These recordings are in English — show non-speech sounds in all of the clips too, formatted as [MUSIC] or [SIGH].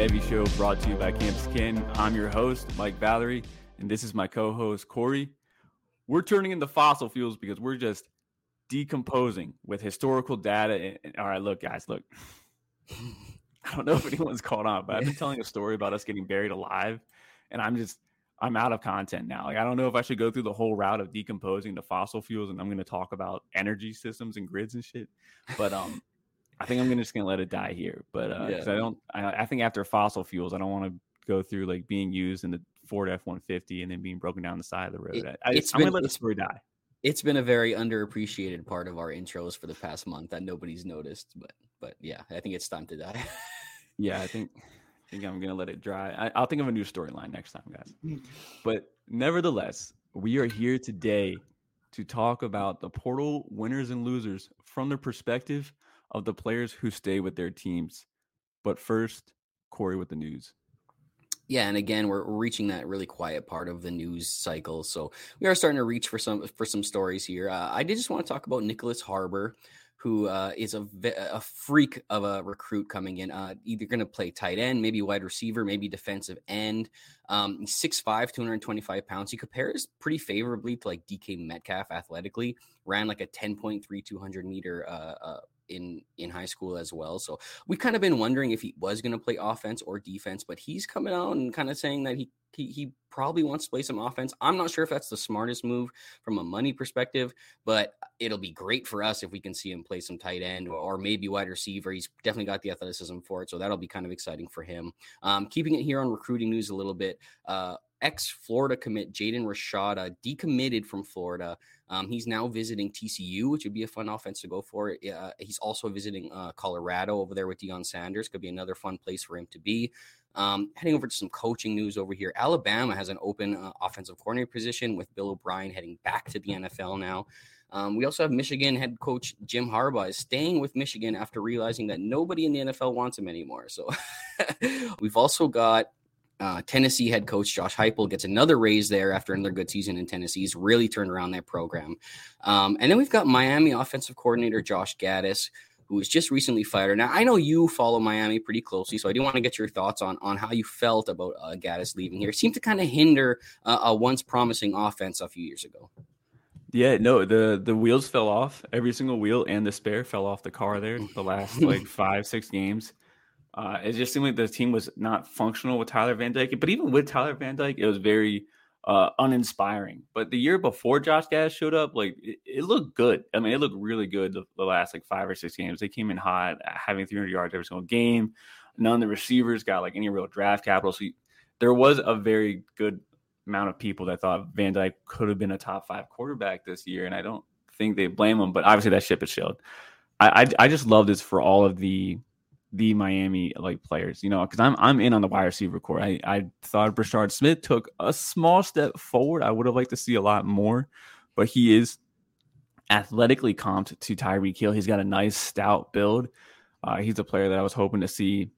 Devy, the premier Devy show brought to you by Campus Ken. I'm your host, Mike Valerie, and this is my co host, Corey. We're turning into fossil fuels because we're just decomposing with historical data. And, all right, look, guys, look. [LAUGHS] I don't know if anyone's caught on, but I've been [LAUGHS] telling a story about us getting buried alive, and I'm just I'm out of content now. Like I don't know if I should go through the whole route of decomposing the fossil fuels, and I'm going to talk about energy systems and grids and shit. But um, I think I'm gonna just gonna let it die here. But uh, yeah. I don't, I, I, think after fossil fuels, I don't want to go through like being used in the Ford F-150 and then being broken down the side of the road. It, I, am gonna let the story die. It's been a very underappreciated part of our intros for the past month that nobody's noticed. But but yeah, I think it's time to die. [LAUGHS] yeah, I think I think I'm gonna let it dry. I, will think of a new storyline next time, guys. But nevertheless, we are here today to talk about the portal winners and losers from the perspective of the players who stay with their teams. But first, Corey with the news. Yeah, and again, we're reaching that really quiet part of the news cycle, so we are starting to reach for some for some stories here. Uh, I did just want to talk about Nyckoles Harbor, who uh, is a a freak of a recruit coming in. Uh, either going to play tight end, maybe wide receiver, maybe defensive end. Um, 6'5", 225 pounds. He compares pretty favorably to like DK Metcalf athletically. Ran like a 10.3 200 meter uh, uh in in high school as well. So we kind of been wondering if he was going to play offense or defense, but he's coming out and kind of saying that he, he he probably wants to play some offense. I'm not sure if that's the smartest move from a money perspective, but it'll be great for us if we can see him play some tight end or, or maybe wide receiver. He's definitely got the athleticism for it, so that'll be kind of exciting for him. Um, keeping it here on recruiting news a little bit. Uh, ex Florida commit Jaden Rashada decommitted from Florida. Um, he's now visiting TCU, which would be a fun offense to go for. Uh, he's also visiting uh, Colorado over there with Deion Sanders. Could be another fun place for him to be. Um, heading over to some coaching news over here. Alabama has an open uh, offensive coordinator position with Bill O'Brien heading back to the NFL now. Um, we also have Michigan head coach Jim Harbaugh is staying with Michigan after realizing that nobody in the NFL wants him anymore. So [LAUGHS] we've also got uh, Tennessee head coach Josh Heupel gets another raise there after another good season in Tennessee. He's really turned around that program. Um, and then we've got Miami offensive coordinator Josh Gattis, who was just recently fired. Now I know you follow Miami pretty closely, so I do want to get your thoughts on on how you felt about uh, Gattis leaving here. It seemed to kind of hinder uh, a once promising offense a few years ago. Yeah, no, the the wheels fell off. Every single wheel and the spare fell off the car there. The last like [LAUGHS] five six games. Uh, it just seemed like the team was not functional with Tyler Van Dyke. But even with Tyler Van Dyke, it was very uh, uninspiring. But the year before Josh Gattis showed up, like it, it looked good. I mean, it looked really good the, the, last like five or six games. They came in hot, having 300 yards every single game. None of the receivers got like any real draft capital. So there was a very good amount of people that thought Van Dyke could have been a top five quarterback this year, and I don't think they blame him. But obviously, that ship has sailed. I, I I just love this for all of the the Miami like players, you know, because I'm I'm in on the wide receiver corps. I, I thought Brashard Smith took a small step forward. I would have liked to see a lot more, but he is athletically comped to Tyreek Hill. He's got a nice stout build. Uh, he's a player that I was hoping to see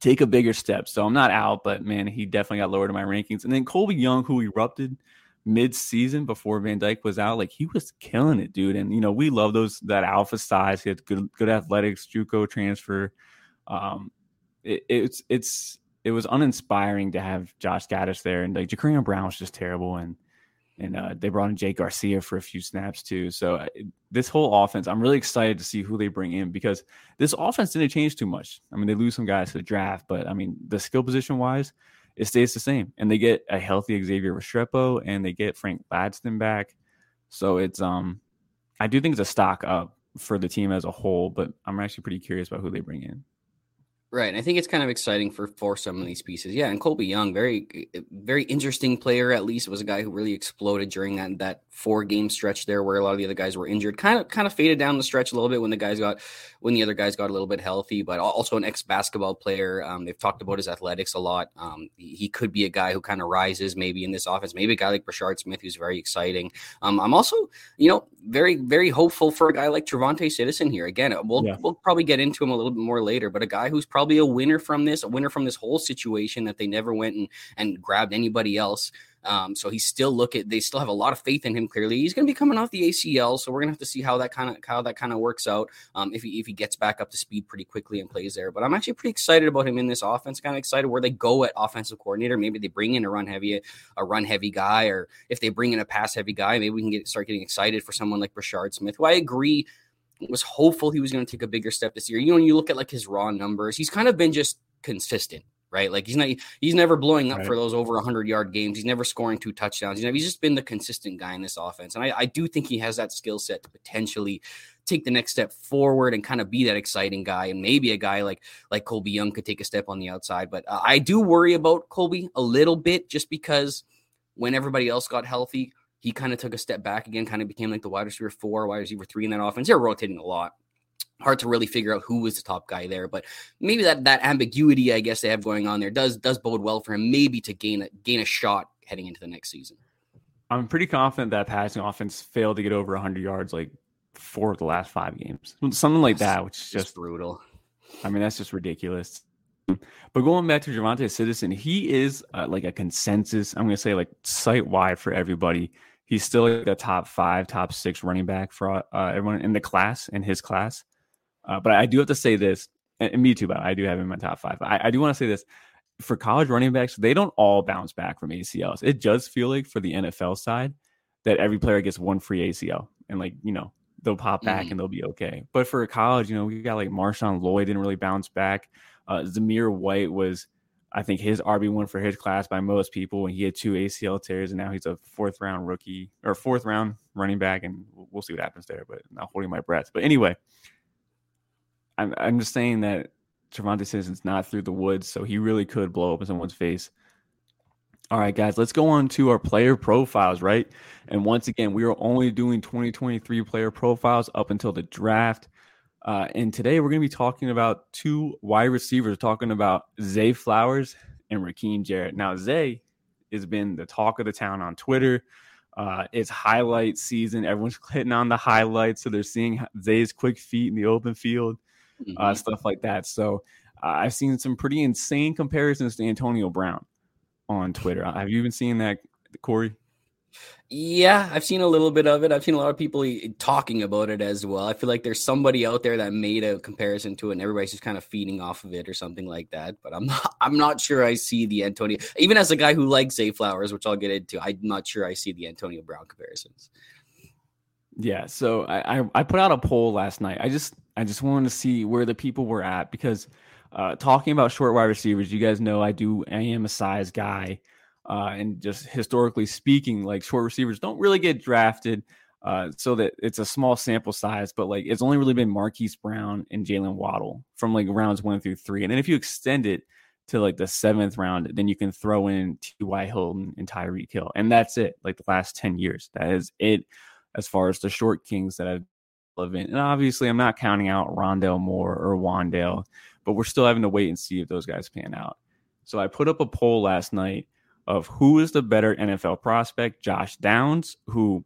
take a bigger step. So I'm not out, but man, he definitely got lower to my rankings. And then Colby Young, who erupted mid-season before Van Dyke was out, like he was killing it, dude. And you know, we love those that alpha size. He had good good athletics, JUCO transfer. Um, it, it's it's it was uninspiring to have Josh Gattis there, and like Jaquarion Brown was just terrible, and and uh, they brought in Jake Garcia for a few snaps too. So uh, this whole offense, I'm really excited to see who they bring in because this offense didn't change too much. I mean, they lose some guys to the draft, but I mean, the skill position wise, it stays the same. And they get a healthy Xavier Restrepo and they get Frank Ladson back. So it's um I do think it's a stock up for the team as a whole, but I'm actually pretty curious about who they bring in. Right. And I think it's kind of exciting for for some of these pieces. Yeah. And Colby Young, very very interesting player, at least was a guy who really exploded during that that four game stretch there where a lot of the other guys were injured. Kind of kind of faded down the stretch a little bit when the guys got when the other guys got a little bit healthy, but also an ex basketball player. Um, they've talked about his athletics a lot. Um, he could be a guy who kind of rises maybe in this offense, maybe a guy like Brashard Smith who's very exciting. Um, I'm also, you know, very, very hopeful for a guy like TreVonte Citizen here. Again, we'll yeah. we'll probably get into him a little bit more later, but a guy who's probably probably a winner from this, a winner from this whole situation that they never went and, and grabbed anybody else. Um, so he's still look at they still have a lot of faith in him. Clearly, he's going to be coming off the ACL, so we're going to have to see how that kind of how that kind of works out. Um, if he if he gets back up to speed pretty quickly and plays there, but I'm actually pretty excited about him in this offense. Kind of excited where they go at offensive coordinator. Maybe they bring in a run heavy a run heavy guy, or if they bring in a pass heavy guy, maybe we can get start getting excited for someone like Brashard Smith, who I agree was hopeful he was going to take a bigger step this year. You know, when you look at like his raw numbers, he's kind of been just consistent right? Like he's not he's never blowing up right. for those over 100 yard games. He's never scoring two touchdowns. You know, he's just been the consistent guy in this offense, and I, I do think he has that skill set to potentially take the next step forward and kind of be that exciting guy. And maybe a guy like like Colby Young could take a step on the outside. But uh, I do worry about Colby a little bit just because when everybody else got healthy. He kind of took a step back again, kind of became like the wide receiver four, wide receiver three in that offense. They're rotating a lot hard to really figure out who was the top guy there but maybe that that ambiguity i guess they have going on there does does bode well for him maybe to gain a gain a shot heading into the next season i'm pretty confident that passing offense failed to get over 100 yards like four of the last five games something like that which is just brutal i mean that's just ridiculous but going back to Javonte Citizen, he is uh, like a consensus. I'm going to say like site wide for everybody. He's still like a top five, top six running back for uh, everyone in the class in his class. Uh, but I do have to say this, and, me too, but I do have him in my top five. I, I do want to say this for college running backs, they don't all bounce back from ACLs. It does feel like for the NFL side that every player gets one free ACL and like, you know, they'll pop back mm. and they'll be okay. But for college, you know, we got like Marshawn Lloyd didn't really bounce back. Uh, Zamir White was, I think, his RB one for his class by most people and he had two ACL tears, and now he's a fourth round rookie or fourth round running back, and we'll see what happens there. But I'm not holding my breath. But anyway, I'm I'm just saying that Javonte Citizen's not through the woods, so he really could blow up in someone's face. All right, guys, let's go on to our player profiles, right? And once again, we are only doing 2023 player profiles up until the draft. Uh, and today we're going to be talking about two wide receivers, talking about Zay Flowers and Rakim Jarrett. Now, Zay has been the talk of the town on Twitter. Uh, it's highlight season. Everyone's [LAUGHS] hitting on the highlights, so they're seeing Zay's quick feet in the open field mm-hmm. uh, stuff like that. So uh, I've seen some pretty insane comparisons to Antonio Brown on Twitter. Have you been seeing that, Corey? Yeah, I've seen a little bit of it. I've seen a lot of people talking about it as well. I feel like there's somebody out there that made a comparison to it, and everybody's just kind of feeding off of it or something like that. But I'm [LAUGHS] not, I'm not sure I see the Antonio. Even as a guy who likes Zay Flowers, which I'll get into, I'm not sure I see the Antonio Brown comparisons. Yeah, so I, I, I put out a poll last night. I just I just wanted to see where the people were at because uh, talking about short wide receivers, you guys know I do I am a size guy, uh, and just historically speaking, like short receivers don't really get drafted, uh, so that it's a small sample size. But like it's only really been Marquise Brown and Jaylen Waddle from like rounds one through three, and then if you extend it to like the seventh round, then you can throw in T.Y. Hilton and Tyreek Hill, and that's it. Like the last ten years, that is it as far as the short kings that I've relevant. And obviously, I'm not counting out Rondale Moore or Wan'Dale, but we're still having to wait and see if those guys pan out. So I put up a poll last night of who is the better NFL prospect, Josh Downs, who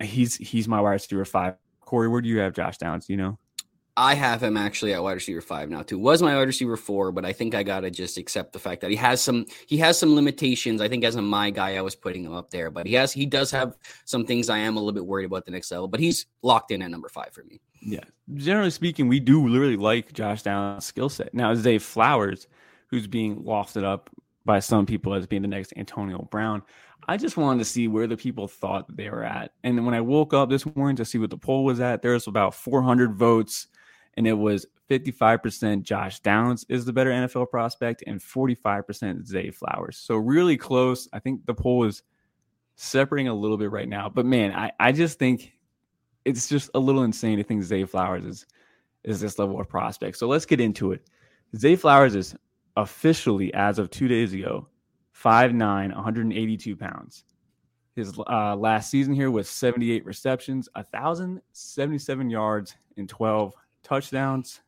he's he's my wide receiver five. Corey, where do you have Josh Downs? You know? I have him actually at wide receiver five now too. Was my wide receiver four, but I think I gotta just accept the fact that he has some he has some limitations. I think as a my guy, I was putting him up there, but he has he does have some things I am a little bit worried about the next level. But he's locked in at number five for me. Yeah, generally speaking, we do really like Josh Downs' skill set. Now, Zay Flowers, who's being lofted up by some people as being the next Antonio Brown. I just wanted to see where the people thought they were at. And when I woke up this morning to see what the poll was at, there was about 400 votes and it was 55% Josh Downs is the better NFL prospect and 45% Zay Flowers. So really close. I think the poll is separating a little bit right now. But man, I, I just think it's just a little insane to think Zay Flowers is is this level of prospect. So let's get into it. Zay Flowers is officially, as of two days ago, 5'9, 182 pounds. His uh, last season here was 78 receptions, 1,077 yards, and 12 touchdowns.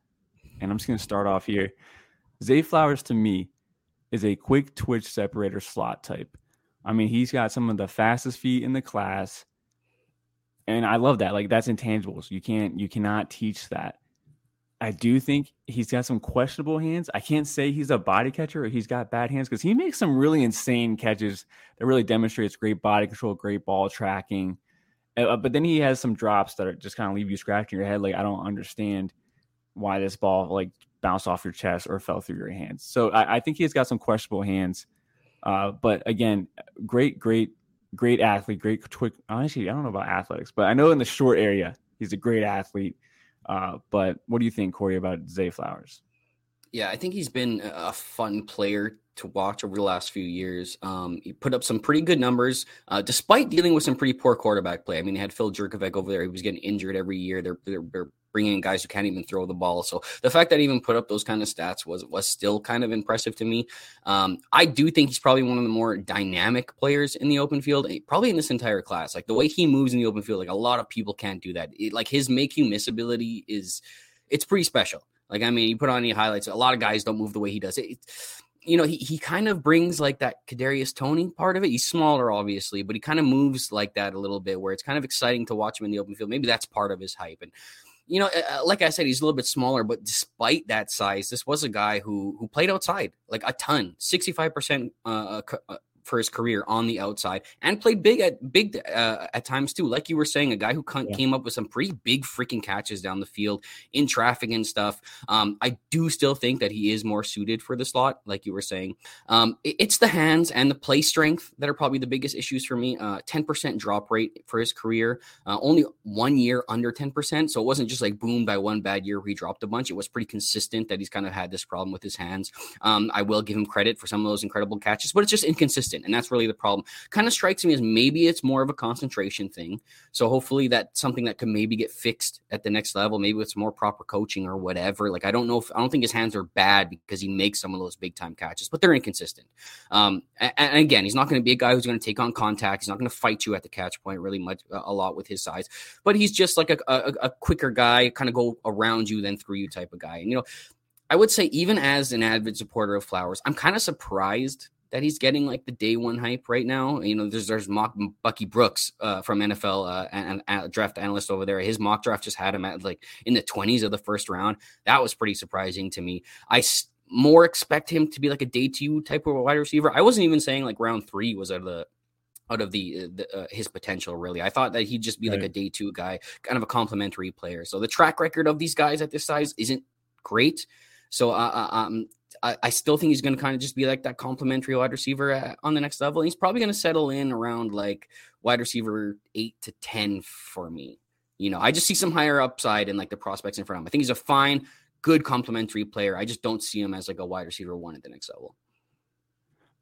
And I'm just going to start off here. Zay Flowers to me is a quick twitch separator slot type. I mean, he's got some of the fastest feet in the class. And I love that. Like that's intangibles. You can't you cannot teach that. I do think he's got some questionable hands. I can't say he's a body catcher or he's got bad hands because he makes some really insane catches that really demonstrates great body control, great ball tracking. Uh, but then he has some drops that are just kind of leave you scratching your head. Like I don't understand why this ball like bounced off your chest or fell through your hands. So I, I think he's got some questionable hands. Uh, but again, great, great, great athlete, great quick. Honestly, I don't know about athletics, but I know in the short area he's a great athlete. Uh, but what do you think, Corey, about Zay Flowers? Yeah, I think he's been a fun player to watch over the last few years. Um, he put up some pretty good numbers, uh, despite dealing with some pretty poor quarterback play. I mean, they had Phil Jurkovec over there; he was getting injured every year. They're, they're bringing in guys who can't even throw the ball. So the fact that he even put up those kind of stats was was still kind of impressive to me. Um, I do think he's probably one of the more dynamic players in the open field, eh, probably in this entire class. Like the way he moves in the open field, like a lot of people can't do that. It, like his make you miss ability is it's pretty special. Like I mean, you put on any highlights, a lot of guys don't move the way he does. It, it you know, he, he kind of brings like that Kadarius Toney part of it. He's smaller, obviously, but he kind of moves like that a little bit, where it's kind of exciting to watch him in the open field. Maybe that's part of his hype. And you know, uh, uh, like I said, he's a little bit smaller, but despite that size, this was a guy who who played outside like a ton, sixty five percent uh, for his career on the outside and played big at big uh, at times too. Like you were saying, a guy who yeah. came up with some pretty big freaking catches down the field in traffic and stuff. Um, I do still think that he is more suited for the slot, like you were saying. Um, it, it's the hands and the play strength that are probably the biggest issues for me. Uh, ten uh, percent drop rate for his career, uh, only one year under ten percent. So it wasn't just like boom by one bad year where he dropped a bunch. It was pretty consistent that he's kind of had this problem with his hands. Um, I will give him credit for some of those incredible catches, but it's just inconsistent consistent, and that's really the problem. Kind of strikes me as maybe it's more of a concentration thing. So hopefully that's something that can maybe get fixed at the next level. Maybe it's more proper coaching or whatever. Like I don't know if I don't think his hands are bad because he makes some of those big time catches, but they're inconsistent. Um, and, and again, he's not going to be a guy who's going to take on contact. He's not going to fight you at the catch point really much a lot with his size, but he's just like a, a, a quicker guy, kind of go around you than through you type of guy. And you know, I would say even as an avid supporter of Flowers, I'm kind of surprised that he's getting like the day one hype right now. You know, there's there's mock Bucky Brooks uh, from NFL uh, and, and, draft analyst over there. His mock draft just had him at like in the 20s of the first round. That was pretty surprising to me. I s- more expect him to be like a day two type of wide receiver. I wasn't even saying like round three was out of the out of the, uh, the uh, his potential really. I thought that he'd just be right. like a day two guy, kind of a complimentary player. So the track record of these guys at this size isn't great. So uh, uh um, I, I still think he's going to kind of just be like that complimentary wide receiver at, on the next level. And he's probably going to settle in around like wide receiver eight to 10 for me. You know, I just see some higher upside in like the prospects in front of him. I think he's a fine, good complimentary player. I just don't see him as like a wide receiver one at the next level.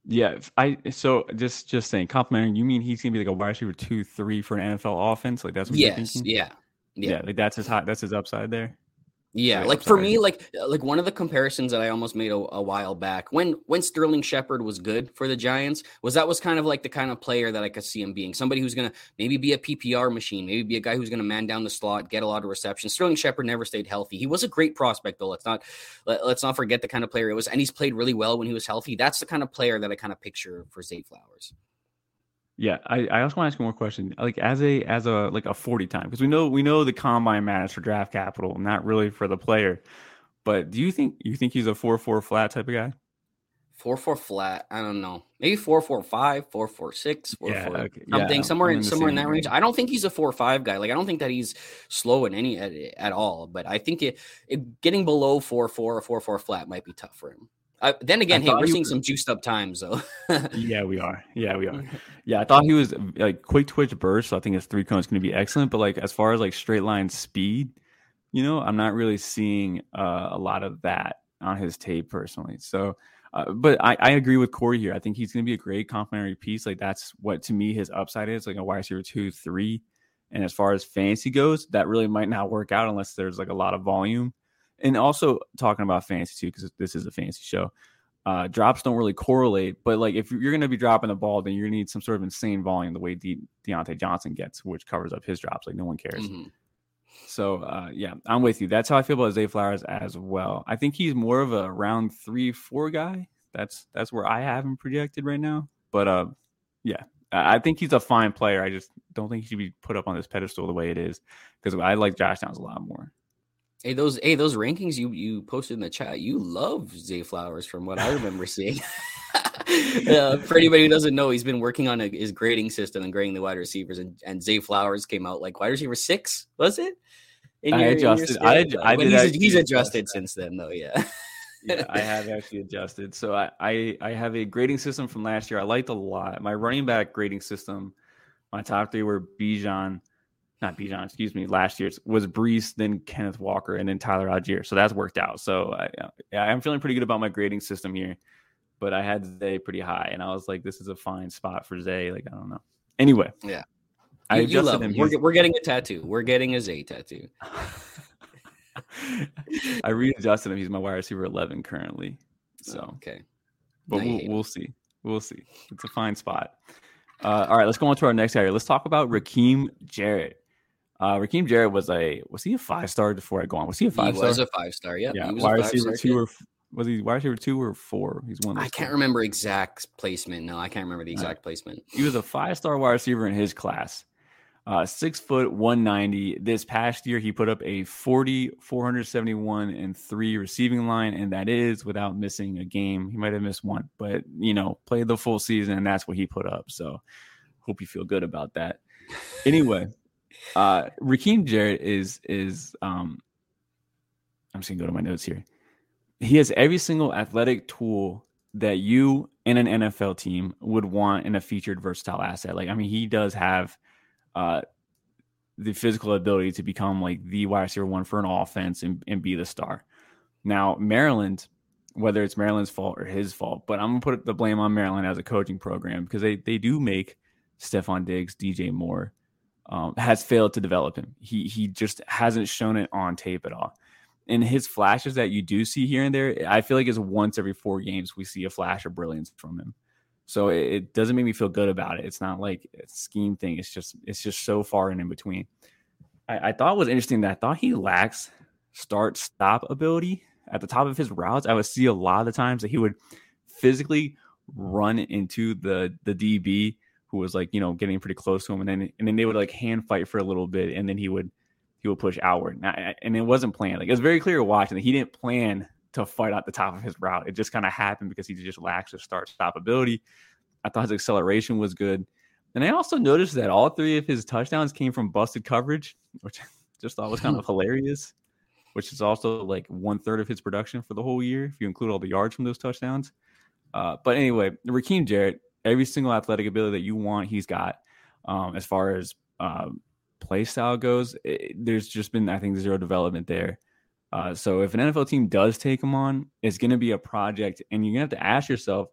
Yeah, I so just just saying complimentary. You mean he's gonna be like a wide receiver two, three for an NFL offense? Like that's what yes, you're thinking? Yeah, yeah, yeah. Like that's his hot. That's his upside there. Yeah, like for me, like uh, like one of the comparisons that I almost made a, a, while back when when Sterling Shepard was good for the Giants was that was kind of like the kind of player that I could see him being somebody who's gonna maybe be a PPR machine, maybe be a guy who's gonna man down the slot, get a lot of receptions. Sterling Shepard never stayed healthy. He was a great prospect though. Let's not let, us not forget the kind of player it was, and he's played really well when he was healthy. That's the kind of player that I kind of picture for Zay Flowers. Yeah, I, I also want to ask you more question. Like as a as a like a 40 time, because we know we know the combine matters for draft capital, not really for the player. But do you think you think he's a four four flat type of guy? Four four flat. I don't know. Maybe four four five, four four six, four yeah, four okay. something yeah, somewhere in somewhere in that range. range. I don't think he's a four five guy. Like I don't think that he's slow in any at, at all. But I think it, it getting below four four or four four flat might be tough for him. Uh, then again, hey, we're seeing some juiced up times, though. [LAUGHS] yeah, we are. Yeah, we are. [LAUGHS] Yeah, I thought he was like quick twitch burst. So I think his three cone is going to be excellent. But like as far as like straight line speed, you know, I'm not really seeing uh, a lot of that on his tape personally. So, uh, but I, I agree with Corey here. I think he's going to be a great complementary piece. Like that's what to me his upside is, like a wide receiver two, three. And as far as fancy goes, that really might not work out unless there's like a lot of volume and also talking about fantasy too, because this is a fantasy show. Uh, drops don't really correlate, but like if you're going to be dropping the ball, then you're going to need some sort of insane volume the way De- Diontae Johnson gets, which covers up his drops. Like no one cares. Mm-hmm. So uh, yeah, I'm with you. That's how I feel about Zay Flowers as well. I think he's more of a round three, four guy. That's that's where I have him projected right now. But uh, yeah, I think he's a fine player. I just don't think he should be put up on this pedestal the way it is because I like Josh Downs a lot more. Hey, those hey those rankings you you posted in the chat. You love Zay Flowers from what I remember seeing. [LAUGHS] [LAUGHS] uh, for anybody who doesn't know, he's been working on a, his grading system and grading the wide receivers, and, and Zay Flowers came out like wide receiver six, was it? In I adjusted. I, I did he's, he's adjusted since then, though. Yeah. yeah, I [LAUGHS] have actually adjusted. So I, I I have a grading system from last year. I liked a lot. My running back grading system, my top three were Bijan, not Bijan, excuse me, last year's was Breece, then Kenneth Walker, and then Tyler Allgeier. So that's worked out. So I, yeah, I'm feeling pretty good about my grading system here. But I had Zay pretty high, and I was like, this is a fine spot for Zay. Like, I don't know. Anyway. Yeah. I you, you love him. We're, we're getting a tattoo. We're getting a Zay tattoo. [LAUGHS] I readjusted him. He's my wide receiver 11 currently. So, okay. But we'll, we'll see. We'll see. It's a fine spot. Uh, all right, let's go on to our next area. Let's talk about Rakim Jarrett. Uh, Rakim Jarrett was a was he a five star before I go on? Was he a five star? He was a five star. Yep. Yeah. Wide receiver two or was he wide receiver two or four? He's one. I can't four. remember exact placement. No, I can't remember the exact right. placement. He was a five star wide receiver in his class. Uh, six foot 190. This past year, he put up a 40, 471 and three receiving line, and that is without missing a game. He might have missed one, but you know, played the full season, and that's what he put up. So, hope you feel good about that. Anyway, uh, Rakim Jarrett is is um, I'm just gonna go to my notes here. He has every single athletic tool that you in an NFL team would want in a featured versatile asset. Like, I mean, he does have uh, the physical ability to become like the wide receiver one for an offense and, and be the star. Now, Maryland, whether it's Maryland's fault or his fault, but I'm gonna put the blame on Maryland as a coaching program because they they do make Stefon Diggs, DJ Moore, um, has failed to develop him. He he just hasn't shown it on tape at all. And his flashes that you do see here and there, I feel like is once every four games we see a flash of brilliance from him. So it, it doesn't make me feel good about it. It's not like a scheme thing. It's just it's just so far and in between. I, I thought was interesting that I thought he lacks start stop ability at the top of his routes. I would see a lot of the times that he would physically run into the the DB who was like you know getting pretty close to him, and then and then they would like hand fight for a little bit, and then he would he would push outward. And it wasn't planned. Like it was very clear watching that he didn't plan to fight at the top of his route. It just kind of happened because he just lacks the start stop ability. I thought his acceleration was good. And I also noticed that all three of his touchdowns came from busted coverage, which I [LAUGHS] just thought was kind of [LAUGHS] hilarious, which is also like one third of his production for the whole year, if you include all the yards from those touchdowns. Uh, but anyway, Rakim Jarrett, every single athletic ability that you want, he's got. Um, as far as uh, play style goes, it, there's just been, I think, zero development there. Uh, so if an NFL team does take him on, it's going to be a project, and you're going to have to ask yourself,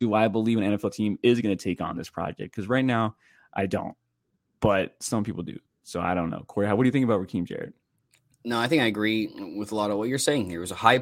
do I believe an NFL team is going to take on this project? Because right now, I don't, but some people do. So I don't know. Corey, how, what do you think about Rakim Jarrett? No, I think I agree with a lot of what you're saying here. It was a high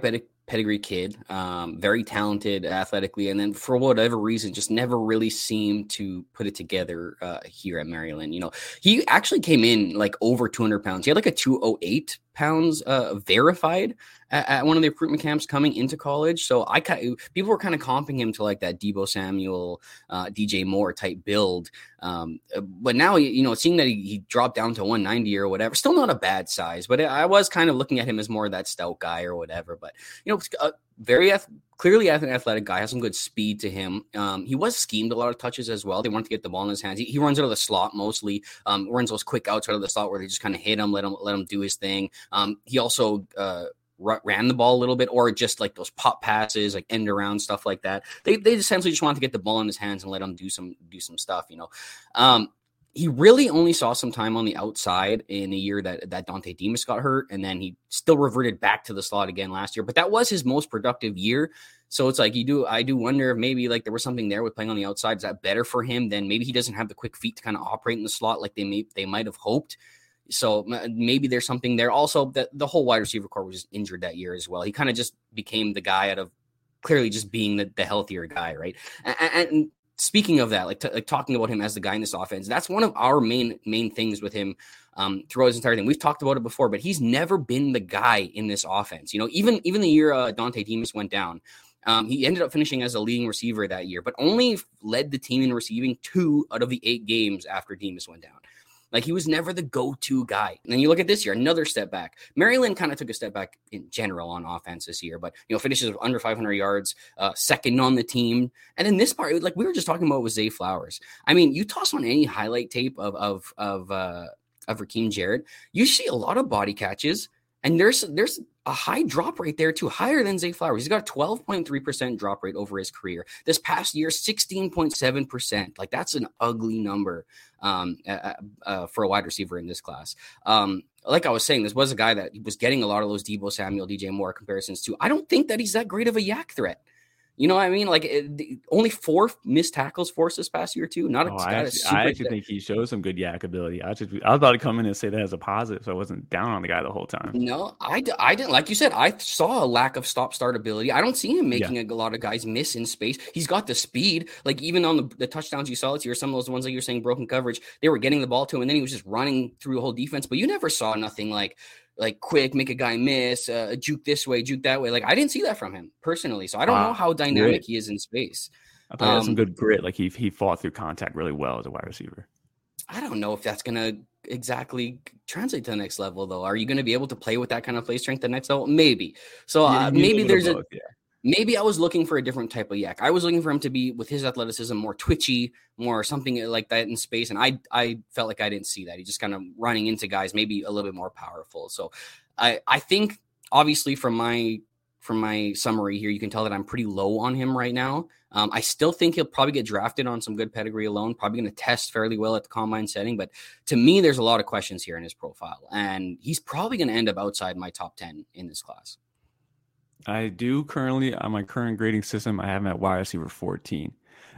pedigree kid, um, very talented athletically, and then for whatever reason, just never really seemed to put it together uh, here at Maryland. You know, he actually came in like over 200 pounds. He had like a 208 pounds uh, verified at, at, one of the recruitment camps coming into college. So I people were kind of comping him to like that Deebo Samuel, uh, DJ Moore type build. Um, but now you know, seeing that he, he, dropped down to 190 or whatever, still not a bad size. But I was kind of looking at him as more of that stout guy or whatever. But you know, uh, very clearly an athletic guy, has some good speed to him. Um, he was schemed a lot of touches as well. They wanted to get the ball in his hands. He, he runs out of the slot mostly. Um, runs those quick outs out of the slot where they just kind of hit him, let him let him do his thing. Um, he also uh, ran the ball a little bit, or just like those pop passes, like end around stuff like that. They they essentially just want to get the ball in his hands and let him do some do some stuff, you know. Um, he really only saw some time on the outside in the year that that Dontay Demus got hurt, and then he still reverted back to the slot again last year. But that was his most productive year. So it's like you do. I do wonder if maybe like there was something there with playing on the outside. Is that better for him? Then maybe he doesn't have the quick feet to kind of operate in the slot like they may they might have hoped. So maybe there's something there. Also, that the whole wide receiver corps was injured that year as well. He kind of just became the guy out of clearly just being the, the healthier guy, right? And, and speaking of that, like, t- like talking about him as the guy in this offense, that's one of our main main things with him um, throughout his entire thing. We've talked about it before, but he's never been the guy in this offense. You know, even even the year uh, Dontay Demus went down. Um, he ended up finishing as a leading receiver that year, but only led the team in receiving two out of the eight games after Demus went down. Like he was never the go-to guy. And then you look at this year, another step back. Maryland kind of took a step back in general on offense this year, but you know finishes under 500 yards, uh, second on the team. And then this part, like we were just talking about with Zay Flowers. I mean, you toss on any highlight tape of of of uh, of Rakim Jarrett, you see a lot of body catches and there's there's a high drop rate there too, higher than Zay Flowers. He's got a 12.3% drop rate over his career. This past year, 16.7%. Like that's an ugly number um, uh, uh, for a wide receiver in this class. Um, like I was saying, this was a guy that was getting a lot of those Deebo Samuel, DJ Moore comparisons too. I don't think that he's that great of a YAC threat. You know what I mean? Like eh, it, only four missed tackles forced this past year too. Not a, oh, I actually, I actually think he shows some good YAC ability. I just I was about to come in and say that as a positive, so I wasn't down on the guy the whole time. No, I, I didn't. Like you said, I saw a lack of stop start ability. I don't see him making yeah. a, a, lot of guys miss in space. He's got the speed. Like even on the, the touchdowns you saw this year, some of those ones that you're saying broken coverage, they were getting the ball to him, and then he was just running through the whole defense. But you never saw nothing like like quick, make a guy miss, uh, juke this way, juke that way. Like I didn't see that from him personally, so I don't know how dynamic grit. he is in space. I thought um, he had some um, good grit. Like he he fought through contact really well as a wide receiver. I don't know if that's gonna exactly translate to the next level though. Are you going to be able to play with that kind of play strength the next level? Maybe. So uh, yeah, maybe there's a, yeah maybe I was looking for a different type of YAC. I was looking for him to be with his athleticism more twitchy, more something like that in space. And I I felt like I didn't see that. He just kind of running into guys, maybe a little bit more powerful. So I I think obviously from my from my summary here, you can tell that I'm pretty low on him right now. Um, I still think he'll probably get drafted on some good pedigree alone, probably going to test fairly well at the combine setting. But to me, there's a lot of questions here in his profile, and he's probably going to end up outside my top 10 in this class. I do currently on my current grading system. I have him at wide receiver 14.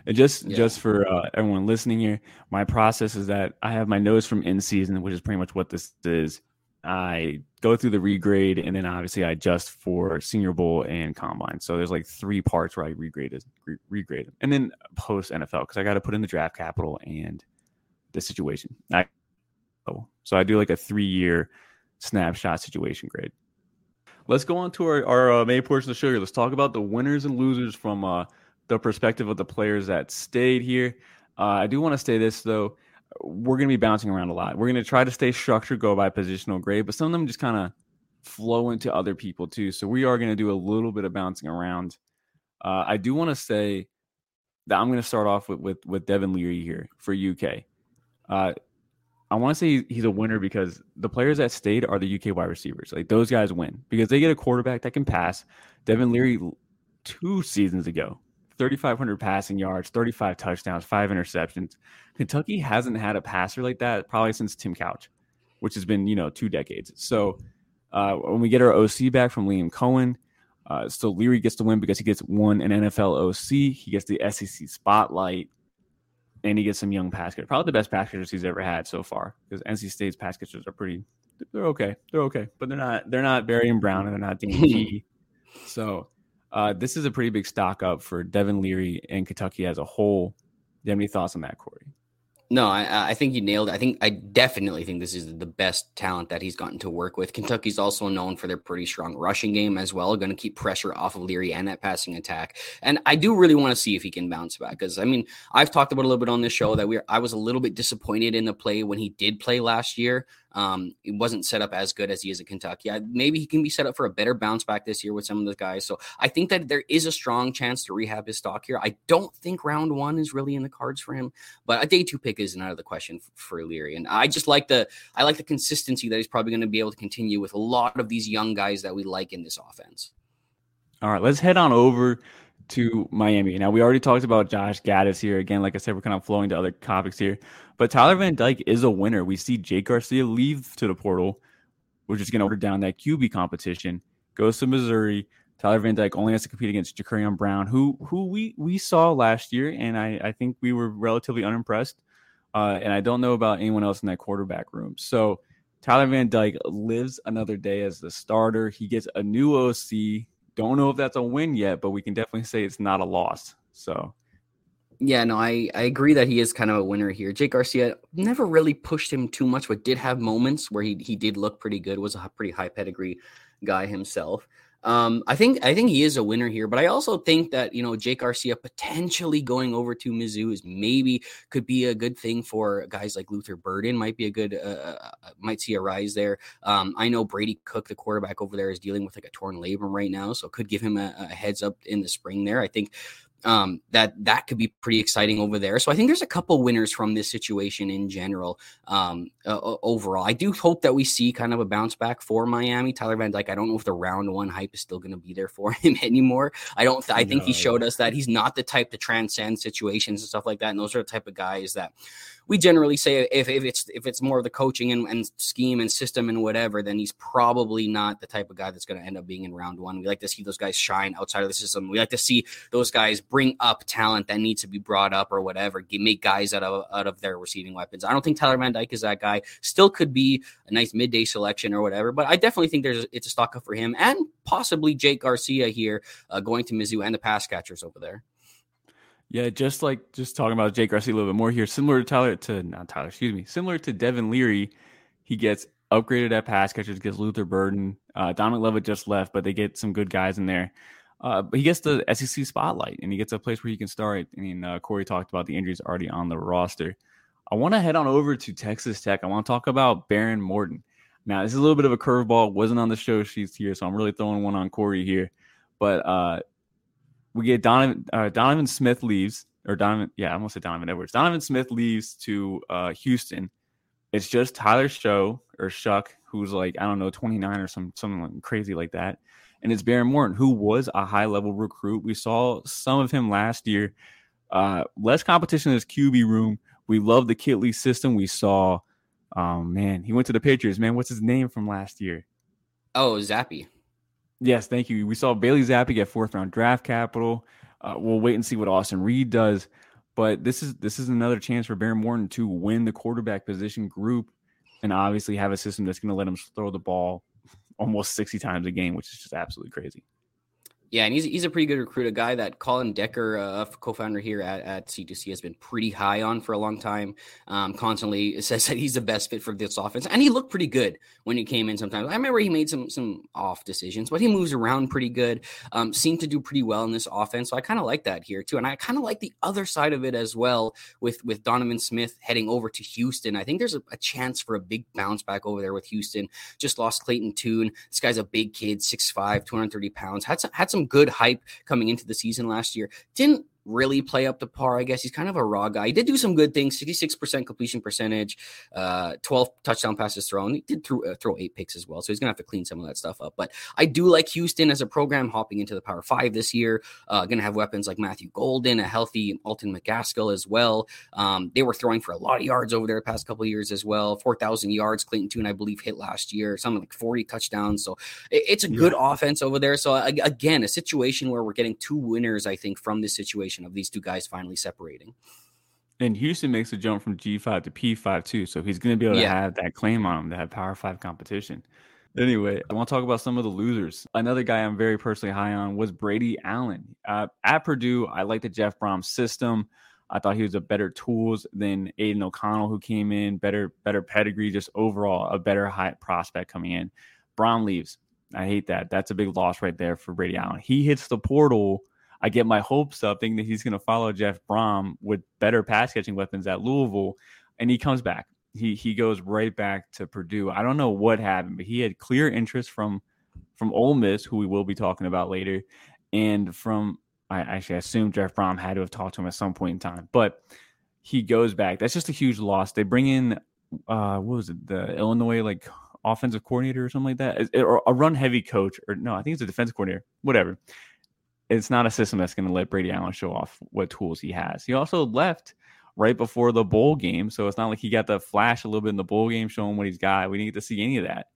And just yeah. just for uh, everyone listening here, my process is that I have my notes from in season, which is pretty much what this is. I go through the regrade, and then obviously I adjust for Senior Bowl and Combine. So there's like three parts where I regrade it, re- regrade, and then post NFL because I got to put in the draft capital and the situation. I so I do like a three year snapshot situation grade let's go on to our, our uh, main portion of the show here. Let's talk about the winners and losers from uh, the perspective of the players that stayed here. Uh, I do want to say this though. We're going to be bouncing around a lot. We're going to try to stay structured, go by positional grade, but some of them just kind of flow into other people too. So we are going to do a little bit of bouncing around. Uh, I do want to say that I'm going to start off with, with with Devin Leary here for UK. I want to say he's a winner because the players that stayed are the UK wide receivers. Like those guys win because they get a quarterback that can pass. Devin Leary two seasons ago, 3,500 passing yards, 35 touchdowns, five interceptions. Kentucky hasn't had a passer like that probably since Tim Couch, which has been, you know, two decades. So uh, when we get our OC back from Liam Coen, uh, so Leary gets to win because he gets one an NFL OC. He gets the SEC spotlight and he gets some young pass catchers. Probably the best pass catchers he's ever had so far because NC State's pass catchers are pretty. They're okay. They're okay, but they're not. They're not Barion Brown and they're not Dean [LAUGHS] So uh, this is a pretty big stock up for Devin Leary and Kentucky as a whole. Do you have any thoughts on that, Corey? No, I, I, think you nailed it. I think I definitely think this is the best talent that he's gotten to work with. Kentucky's also known for their pretty strong rushing game as well, going to keep pressure off of Leary and that passing attack. And I do really want to see if he can bounce back because I mean I've talked about a little bit on this show that we I was a little bit disappointed in the play when he did play last year. Um, it wasn't set up as good as he is at Kentucky. I, maybe he can be set up for a better bounce back this year with some of the guys. So I think that there is a strong chance to rehab his stock here. I don't think round one is really in the cards for him, but a day two pick isn't out of the question for, for Leary. And I just like the I like the consistency that he's probably going to be able to continue with a lot of these young guys that we like in this offense. All right, let's head on over to Miami. Now, we already talked about Josh Gattis here. Again, like I said, we're kind of flowing to other topics here. But Tyler Van Dyke is a winner. We see Jake Garcia leave to the portal, which is going to order down that QB competition. Goes to Missouri. Tyler Van Dyke only has to compete against Jacurrion Brown, who who we we saw last year, and I, I think we were relatively unimpressed. Uh, and I don't know about anyone else in that quarterback room. So Tyler Van Dyke lives another day as the starter. He gets a new OC don't know if that's a win yet, but we can definitely say it's not a loss. So, yeah, no, I, I agree that he is kind of a winner here. Jake Garcia never really pushed him too much, but did have moments where he he did look pretty good. Was a pretty high pedigree guy himself. Um, I think I think he is a winner here, but I also think that you know Jake Garcia potentially going over to Mizzou is maybe could be a good thing for guys like Luther Burden. Might be a good uh, uh, uh, might see a rise there. Um, I know Brady Cook, the quarterback over there, is dealing with like a torn labrum right now, so could give him a, a heads up in the spring there. I think um, that that could be pretty exciting over there. So I think there's a couple winners from this situation in general. Um, uh, overall, I do hope that we see kind of a bounce back for Miami. Tyler Van Dyke. I don't know if the round one hype is still going to be there for [LAUGHS] him anymore. I don't. Th- I think no. he showed us that he's not the type to transcend situations and stuff like that. And those are the type of guys that we generally say if, if it's if it's more of the coaching and, and scheme and system and whatever, then he's probably not the type of guy that's going to end up being in round one. We like to see those guys shine outside of the system. We like to see those guys bring up talent that needs to be brought up or whatever, make guys out of out of their receiving weapons. I don't think Tyler Van Dyke is that guy. Still could be a nice midday selection or whatever, but I definitely think there's it's a stock up for him and possibly Jake Garcia here uh, going to Mizzou and the pass catchers over there. Yeah, just like just talking about Jake Garcia a little bit more here, similar to Tyler to not Tyler, excuse me, similar to Devin Leary, he gets upgraded at pass catchers, gets Luther Burden. Uh, Dominic Lovett just left, but they get some good guys in there. Uh, but he gets the SEC spotlight and he gets a place where he can start. I mean, uh, Corey talked about the injuries already on the roster. I want to head on over to Texas Tech. I want to talk about Behren Morton. Now, this is a little bit of a curveball. Wasn't on the show sheets here, so I'm really throwing one on Corey here. But uh, we get Donovan uh, Donovan Smith leaves, or Donovan, yeah, I'm gonna say Donovan Edwards. Donovan Smith leaves to uh, Houston. It's just Tyler Shough or Shuck, who's like I don't know, 29 or some something crazy like that, and it's Behren Morton, who was a high level recruit. We saw some of him last year. Uh, less competition in his QB room. We love the Kittley system. We saw, um, man, he went to the Patriots. Man, what's his name from last year? Oh, Zappe. Yes, thank you. We saw Bailey Zappe get fourth round draft capital. Uh, we'll wait and see what Austin Reed does. But this is this is another chance for Behren Morton to win the quarterback position group and obviously have a system that's going to let him throw the ball almost 60 times a game, which is just absolutely crazy. Yeah, and he's, he's a pretty good recruit, a guy that Colin Decker, uh, co-founder here at, at C2C, has been pretty high on for a long time. Um, constantly [LAUGHS] says that he's the best fit for this offense, and he looked pretty good when he came in. Sometimes I remember he made some some off decisions, but he moves around pretty good. Um, seemed to do pretty well in this offense, so I kind of like that here too. And I kind of like the other side of it as well with with Donovan Smith heading over to Houston. I think there's a, a chance for a big bounce back over there with Houston. Just lost Clayton Tune. This guy's a big kid, 6'5", 230 pounds. Had some, had some good hype coming into the season last year. Didn't really play up to par. I guess he's kind of a raw guy. He did do some good things 66% completion percentage, uh, 12 touchdown passes thrown. He did throw, uh, throw eight picks as well. So he's going to have to clean some of that stuff up. But I do like Houston as a program hopping into the Power Five this year. Uh, going to have weapons like Matthew Golden, a healthy Alton McCaskill as well. Um, they were throwing for a lot of yards over there the past couple years as well. 4,000 yards. Clayton Tune, I believe, hit last year. Something like 40 touchdowns. So it, it's a good yeah. offense over there. So again, a situation where we're getting two winners, I think, from this situation situation of these two guys finally separating. And Houston makes a jump from G5 to P5 too. So he's going to be able to yeah. have that claim on him to have Power 5 competition. Anyway, I want to talk about some of the losers. Another guy I'm very personally high on was Brady Allen. Uh, at Purdue, I like the Jeff Brohm system. I thought he was a better tools than Aidan O'Connell, who came in, better, better pedigree, just overall a better high prospect coming in. Brohm leaves. I hate that. That's a big loss right there for Brady Allen. He hits the portal I get my hopes up thinking that he's going to follow Jeff Brohm with better pass catching weapons at Louisville, and he comes back. He he goes right back to Purdue. I don't know what happened, but he had clear interest from from Ole Miss, who we will be talking about later, and from I actually assume Jeff Brohm had to have talked to him at some point in time, but he goes back. That's just a huge loss. They bring in uh what was it the Illinois like offensive coordinator or something like that, or a run heavy coach, or no, I think it's a defensive coordinator, whatever it's not a system that's going to let Brady Allen show off what tools he has. He also left right before the bowl game, so it's not like he got the flash a little bit in the bowl game showing what he's got. We didn't get to see any of that.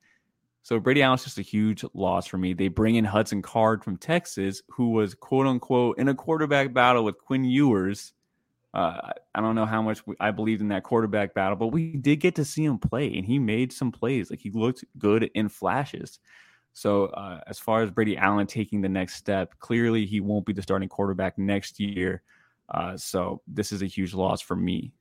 So Brady Allen's just a huge loss for me. They bring in Hudson Card from Texas, who was quote unquote in a quarterback battle with Quinn Ewers. Uh, I don't know how much I believed in that quarterback battle, but we did get to see him play, and he made some plays. Like he looked good in flashes. So, uh, as far as Brady Allen taking the next step, clearly he won't be the starting quarterback next year. Uh, so, this is a huge loss for me.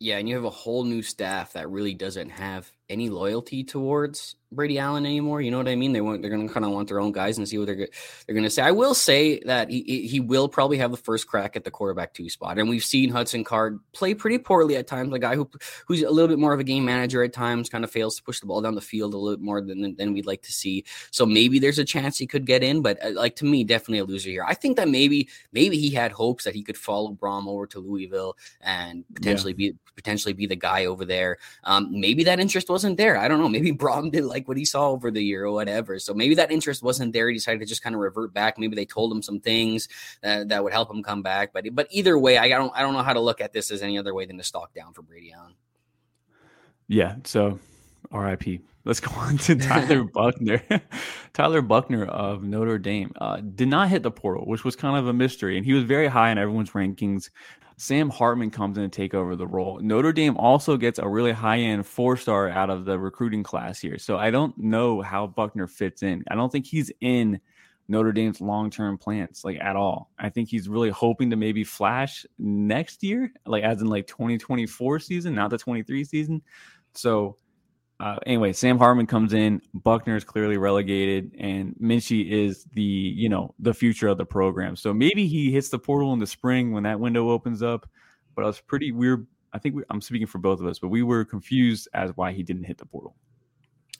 Yeah, and you have a whole new staff that really doesn't have any loyalty towards Brady Allen anymore. You know what I mean? They want they're going to kind of want their own guys and see what they're they're going to say. I will say that he he will probably have the first crack at the quarterback two spot, and we've seen Hudson Card play pretty poorly at times. A guy who who's a little bit more of a game manager at times, kind of fails to push the ball down the field a little bit more than than we'd like to see. So maybe there's a chance he could get in, but uh, like to me, definitely a loser here. I think that maybe maybe he had hopes that he could follow Brohm over to Louisville and potentially yeah. be potentially be the guy over there. Um, maybe that interest wasn't there. I don't know. Maybe Brohm did like what he saw over the year or whatever. So maybe that interest wasn't there. He decided to just kind of revert back. Maybe they told him some things that, that would help him come back. But but either way, I don't I don't know how to look at this as any other way than to stock down for Brady Allen. Yeah. So RIP. Let's [LAUGHS] go on to Tyler [LAUGHS] Buchner. Tyler Buchner of Notre Dame uh, did not hit the portal, which was kind of a mystery, and he was very high in everyone's rankings Sam Hartman comes in to take over the role. Notre Dame also gets a really high end four star out of the recruiting class here. So I don't know how Buchner fits in. I don't think he's in Notre Dame's long term plans like at all. I think he's really hoping to maybe flash next year, like as in like 2024 season, not the 23 season. So uh, anyway, Sam Hartman comes in. Buchner is clearly relegated, and Minchey is the you know the future of the program. So maybe he hits the portal in the spring when that window opens up. But I was pretty weird. I think we, I'm speaking for both of us, but we were confused as why he didn't hit the portal.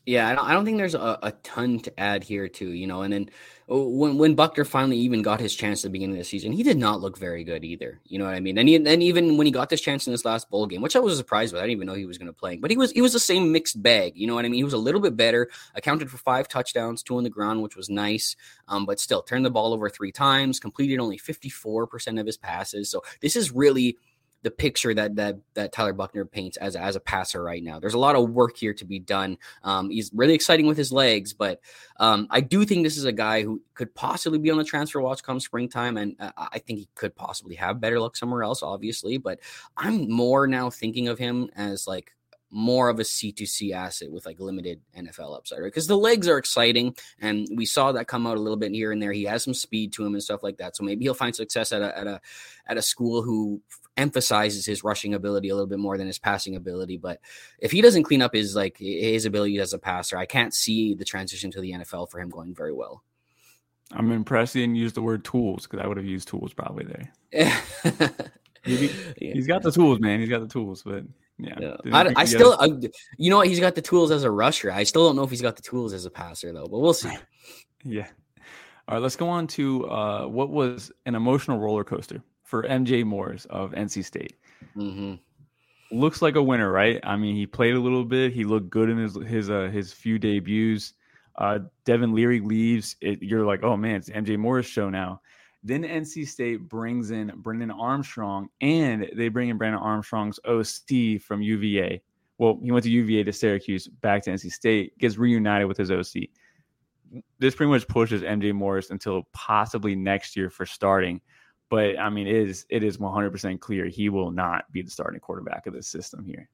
Yeah, I don't, I don't think there's a, a, ton to add here, too. You know, and then oh, when when Buchner finally even got his chance at the beginning of the season, he did not look very good either. You know what I mean? And he, and even when he got this chance in this last bowl game, which I was surprised with, I didn't even know he was going to play. But he was he was the same mixed bag. You know what I mean? He was a little bit better. Accounted for five touchdowns, two on the ground, which was nice. Um, but still turned the ball over three times, completed only fifty four percent of his passes. So this is really the picture that that that Tyler Buchner paints as as a passer right now. There's a lot of work here to be done. Um, he's really exciting with his legs, but um, I do think this is a guy who could possibly be on the transfer watch come springtime, and uh, I think he could possibly have better luck somewhere else, obviously. But I'm more now thinking of him as like more of a C2C asset with like limited NFL upside, right? Because the legs are exciting, and we saw that come out a little bit here and there. He has some speed to him and stuff like that. So maybe he'll find success at a at a at a school who emphasizes his rushing ability a little bit more than his passing ability. But if he doesn't clean up his like his ability as a passer, I can't see the transition to the NFL for him going very well. I'm impressed he didn't use the word tools because I would have used tools probably there. [LAUGHS] he, has [LAUGHS] got the tools, man. He's got the tools, but yeah. yeah. I, I still, I, you know what? He's got the tools as a rusher. I still don't know if he's got the tools as a passer though, but we'll see. [LAUGHS] yeah. All right, let's go on to uh, what was an emotional roller coaster for MJ Morris of NC State. Mm-hmm. Looks like a winner, right? I mean, he played a little bit. He looked good in his his uh, his few debuts. Uh, Devin Leary leaves. It, you're like, oh man, it's MJ Morris show now. Then NC State brings in Brennan Armstrong, and they bring in Brennan Armstrong's OC from UVA. Well, he went to UVA to Syracuse, back to NC State, gets reunited with his OC. This pretty much pushes MJ Morris until possibly next year for starting. But I mean, it is it is 100% clear he will not be the starting quarterback of this system here.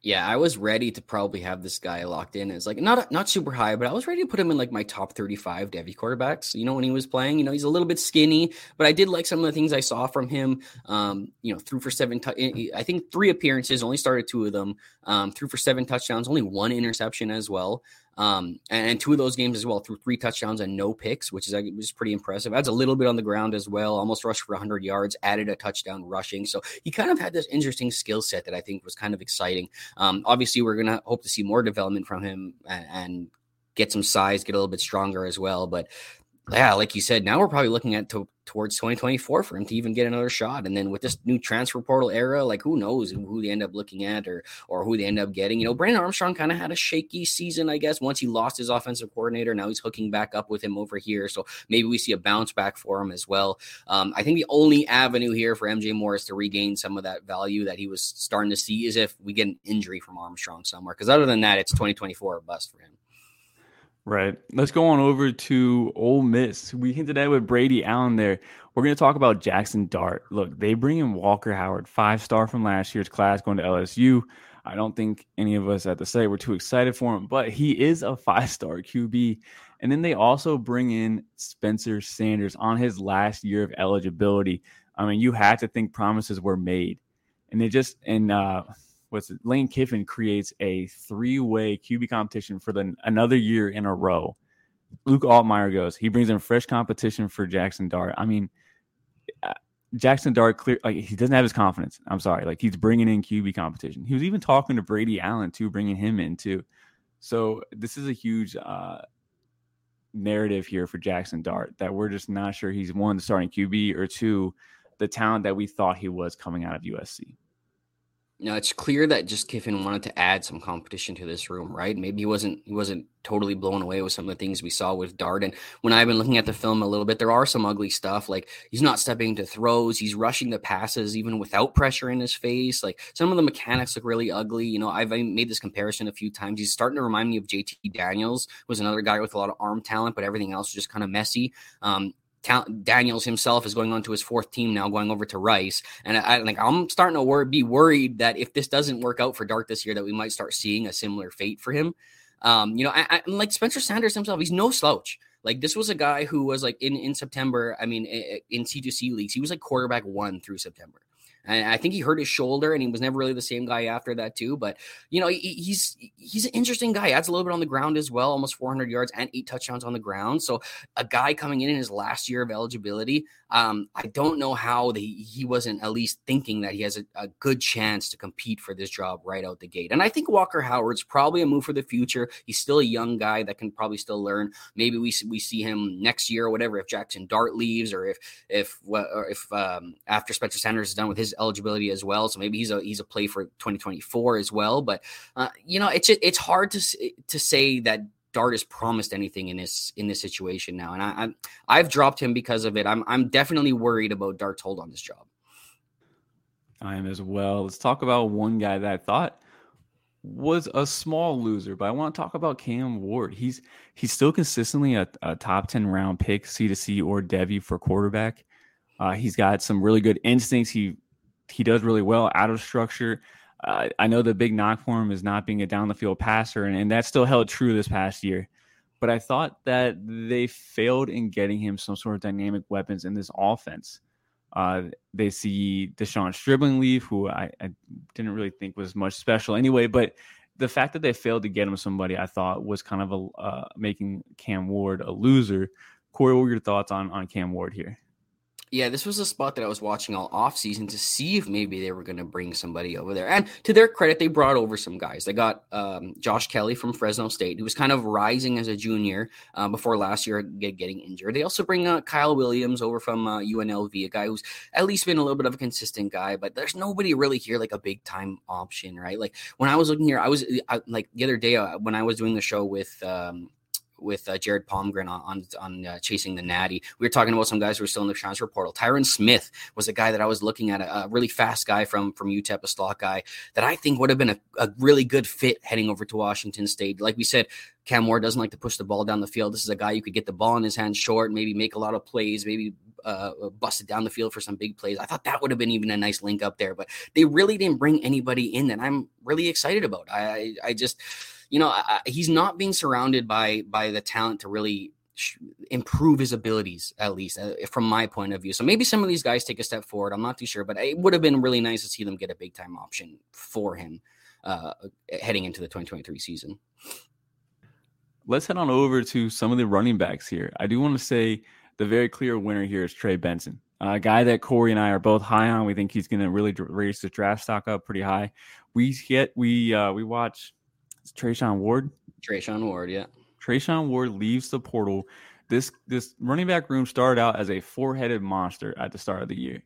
Yeah, I was ready to probably have this guy locked in as like not not super high, but I was ready to put him in like my top 35 Devy quarterbacks. You know, when he was playing, you know, he's a little bit skinny, but I did like some of the things I saw from him. Um, you know, threw for seven, t- I think three appearances, only started two of them. Um, threw for seven touchdowns, only one interception as well. Um, and, two of those games as well threw three touchdowns and no picks, which is was pretty impressive. Adds a little bit on the ground as well, almost rushed for 100 yards, added a touchdown rushing. So he kind of had this interesting skill set that I think was kind of exciting. Um, obviously, we're gonna hope to see more development from him and, and get some size, get a little bit stronger as well. But yeah, like you said, now we're probably looking at to, towards 2024 for him to even get another shot. And then with this new transfer portal era, like who knows who they end up looking at or or who they end up getting. You know, Brennan Armstrong kind of had a shaky season, I guess, once he lost his offensive coordinator. Now he's hooking back up with him over here. So maybe we see a bounce back for him as well. Um, I think the only avenue here for MJ Morris to regain some of that value that he was starting to see is if we get an injury from Armstrong somewhere. Because other than that, it's 2024 or bust for him. Right. Let's go on over to Ole Miss. We hinted at with Brady Allen there. We're going to talk about Jackson Dart. Look, they bring in Walker Howard, five star from last year's class, going to LSU. I don't think any of us at the site were too excited for him, but he is a five star QB. And then they also bring in Spencer Sanders on his last year of eligibility. I mean, you had to think promises were made. And they just, and uh, it, Lane Kiffin creates a three way QB competition for the another year in a row. Luke Altmyer goes. He brings in fresh competition for Jackson Dart. I mean, uh, Jackson Dart clear like he doesn't have his confidence. I'm sorry, like he's bringing in QB competition. He was even talking to Brady Allen too, bringing him in too. So this is a huge uh, narrative here for Jackson Dart that we're just not sure he's one the starting QB or two the talent that we thought he was coming out of USC. Now it's clear that just Kiffin wanted to add some competition to this room, right? Maybe he wasn't he wasn't totally blown away with some of the things we saw with Dart. And when I've been looking at the film a little bit, there are some ugly stuff. Like he's not stepping to throws, he's rushing the passes even without pressure in his face. Like some of the mechanics look really ugly. You know, I've made this comparison a few times. He's starting to remind me of JT Daniels, was another guy with a lot of arm talent, but everything else was just kind of messy. Um, Daniels himself is going on to his fourth team now, going over to Rice, and I like I'm starting to wor- be worried that if this doesn't work out for Dart this year, that we might start seeing a similar fate for him. Um, you know, I, I, like Spencer Sanders himself, he's no slouch. Like this was a guy who was like in in September. I mean, in C2C leagues, he was like quarterback one through September. And I think he hurt his shoulder, and he was never really the same guy after that too. But you know, he, he's he's an interesting guy. Adds a little bit on the ground as well, almost 400 yards and eight touchdowns on the ground. So a guy coming in in his last year of eligibility. Um, I don't know how the, he wasn't at least thinking that he has a, a, good chance to compete for this job right out the gate. And I think Walker Howard's probably a move for the future. He's still a young guy that can probably still learn. Maybe we we see him next year or whatever if Jackson Dart leaves or if if or if um, after Spencer Sanders is done with his eligibility as well. So maybe he's a he's a play for 2024 as well. But uh, you know, it's it's hard to to say that Dart has promised anything in this in this situation now, and I, i have dropped him because of it. I'm I'm definitely worried about Dart's hold on this job. I am as well. Let's talk about one guy that I thought was a small loser, but I want to talk about Cam Ward. He's he's still consistently a, a top ten round pick, C to C or Devy for quarterback. Uh, he's got some really good instincts. He he does really well out of structure. Uh, I know the big knock for him is not being a down the field passer, and, and that still held true this past year. But I thought that they failed in getting him some sort of dynamic weapons in this offense. Uh, they see De'Zhaun Stribling leave, who I, I, didn't really think was much special anyway. But the fact that they failed to get him somebody I thought was kind of a uh, making Cam Ward a loser. Corey, what were your thoughts on on Cam Ward here? Yeah, this was a spot that I was watching all off season to see if maybe they were going to bring somebody over there. And to their credit, they brought over some guys. They got um, Josh Kelly from Fresno State, who was kind of rising as a junior uh, before last year get, getting injured. They also bring uh, Kyle Williams over from uh, UNLV, a guy who's at least been a little bit of a consistent guy. But there's nobody really here like a big time option, right? Like when I was looking here, I was I, like the other day uh, when I was doing the show with um, with uh, Jared Palmgren on on, on uh, chasing the Natty. We were talking about some guys who are still in the transfer portal. Tyrin Smith was a guy that I was looking at, a, a really fast guy from from UTEP, a slot guy that I think would have been a, a really good fit heading over to Washington State. Like we said, Cam Moore doesn't like to push the ball down the field. This is a guy you could get the ball in his hands short, maybe make a lot of plays, maybe uh, bust it down the field for some big plays. I thought that would have been even a nice link up there, but they really didn't bring anybody in that I'm really excited about. I I just you know, I, he's not being surrounded by by the talent to really improve his abilities, at least uh, from my point of view. So maybe some of these guys take a step forward. I'm not too sure, but it would have been really nice to see them get a big time option for him uh, heading into the 2023 season. Let's head on over to some of the running backs here. I do want to say the very clear winner here is Trey Benson, a guy that Corey and I are both high on. We think he's going to really raise the draft stock up pretty high. We get we uh, we watch it's Treshaun Ward. Treshaun Ward, yeah. Treshaun Ward leaves the portal. This this running back room started out as a four headed monster at the start of the year.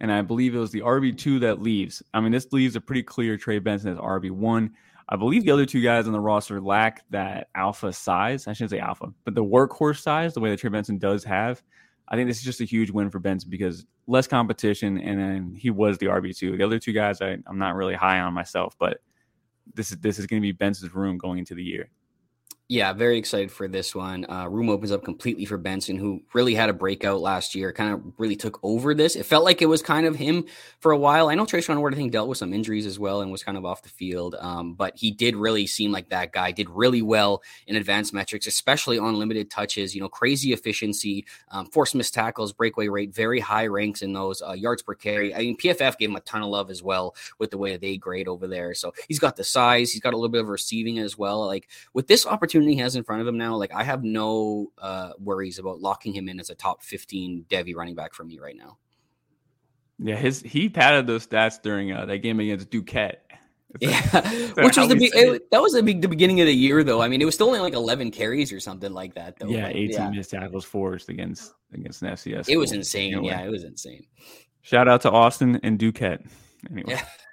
And I believe it was the RB2 that leaves. I mean, this leaves a pretty clear Trey Benson as RB1. I believe the other two guys on the roster lack that alpha size. I shouldn't say alpha, but the workhorse size, the way that Trey Benson does have. I think this is just a huge win for Benson because less competition, and then he was the RB2. The other two guys, I, I'm not really high on myself, but this is this is going to be Benson's room going into the year. Yeah, very excited for this one. Uh, room opens up completely for Benson, who really had a breakout last year, kind of really took over this. It felt like it was kind of him for a while. I know Treshaun Ward, I think, dealt with some injuries as well and was kind of off the field. Um, but he did really seem like that guy, did really well in advanced metrics, especially on limited touches, you know, crazy efficiency, um, force missed tackles, breakaway rate, very high ranks in those uh, yards per carry. I mean, PFF gave him a ton of love as well with the way that they grade over there. So he's got the size, he's got a little bit of receiving as well. Like with this opportunity, opportunity he has in front of him now, like I have no uh, worries about locking him in as a top 15 Devy running back for me right now. Yeah, his he padded those stats during uh, that game against Duquesne. [LAUGHS] Yeah, which was the be- it, that was the, big, the beginning of the year though. I mean, it was still only like eleven carries or something like that though. Yeah, eighteen yeah. missed tackles forced against against an FCS. It was insane. Anyway. Yeah, it was insane. Shout out to Austin and Duquesne. Anyway. Yeah. [LAUGHS]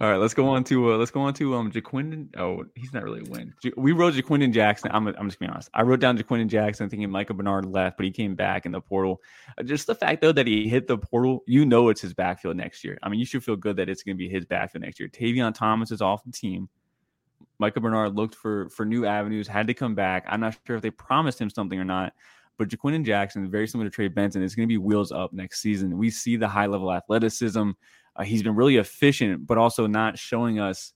All right, let's go on to uh, let's go on to um Ja'Quinden. Oh, he's not really a win. We wrote Ja'Quinden Jackson. I'm I'm just being honest. I wrote down Ja'Quinden Jackson thinking Micah Bernard left, but he came back in the portal. Uh, just the fact though that he hit the portal, you know it's his backfield next year. I mean, you should feel good that it's going to be his backfield next year. Tavion Thomas is off the team. Micah Bernard looked for for new avenues, had to come back. I'm not sure if they promised him something or not. But Ja'Quinden Jackson, very similar to Trey Benson, is going to be wheels up next season. We see the high level athleticism, uh, he's been really efficient, but also not showing us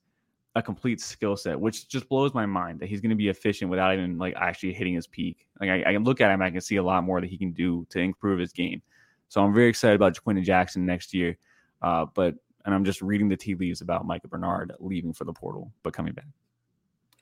a complete skill set, which just blows my mind that he's going to be efficient without even like actually hitting his peak. Like I, I, can look at him, I can see a lot more that he can do to improve his game. So I'm very excited about Ja'Quinden Jackson next year. Uh, but and I'm just reading the tea leaves about Micah Bernard leaving for the portal but coming back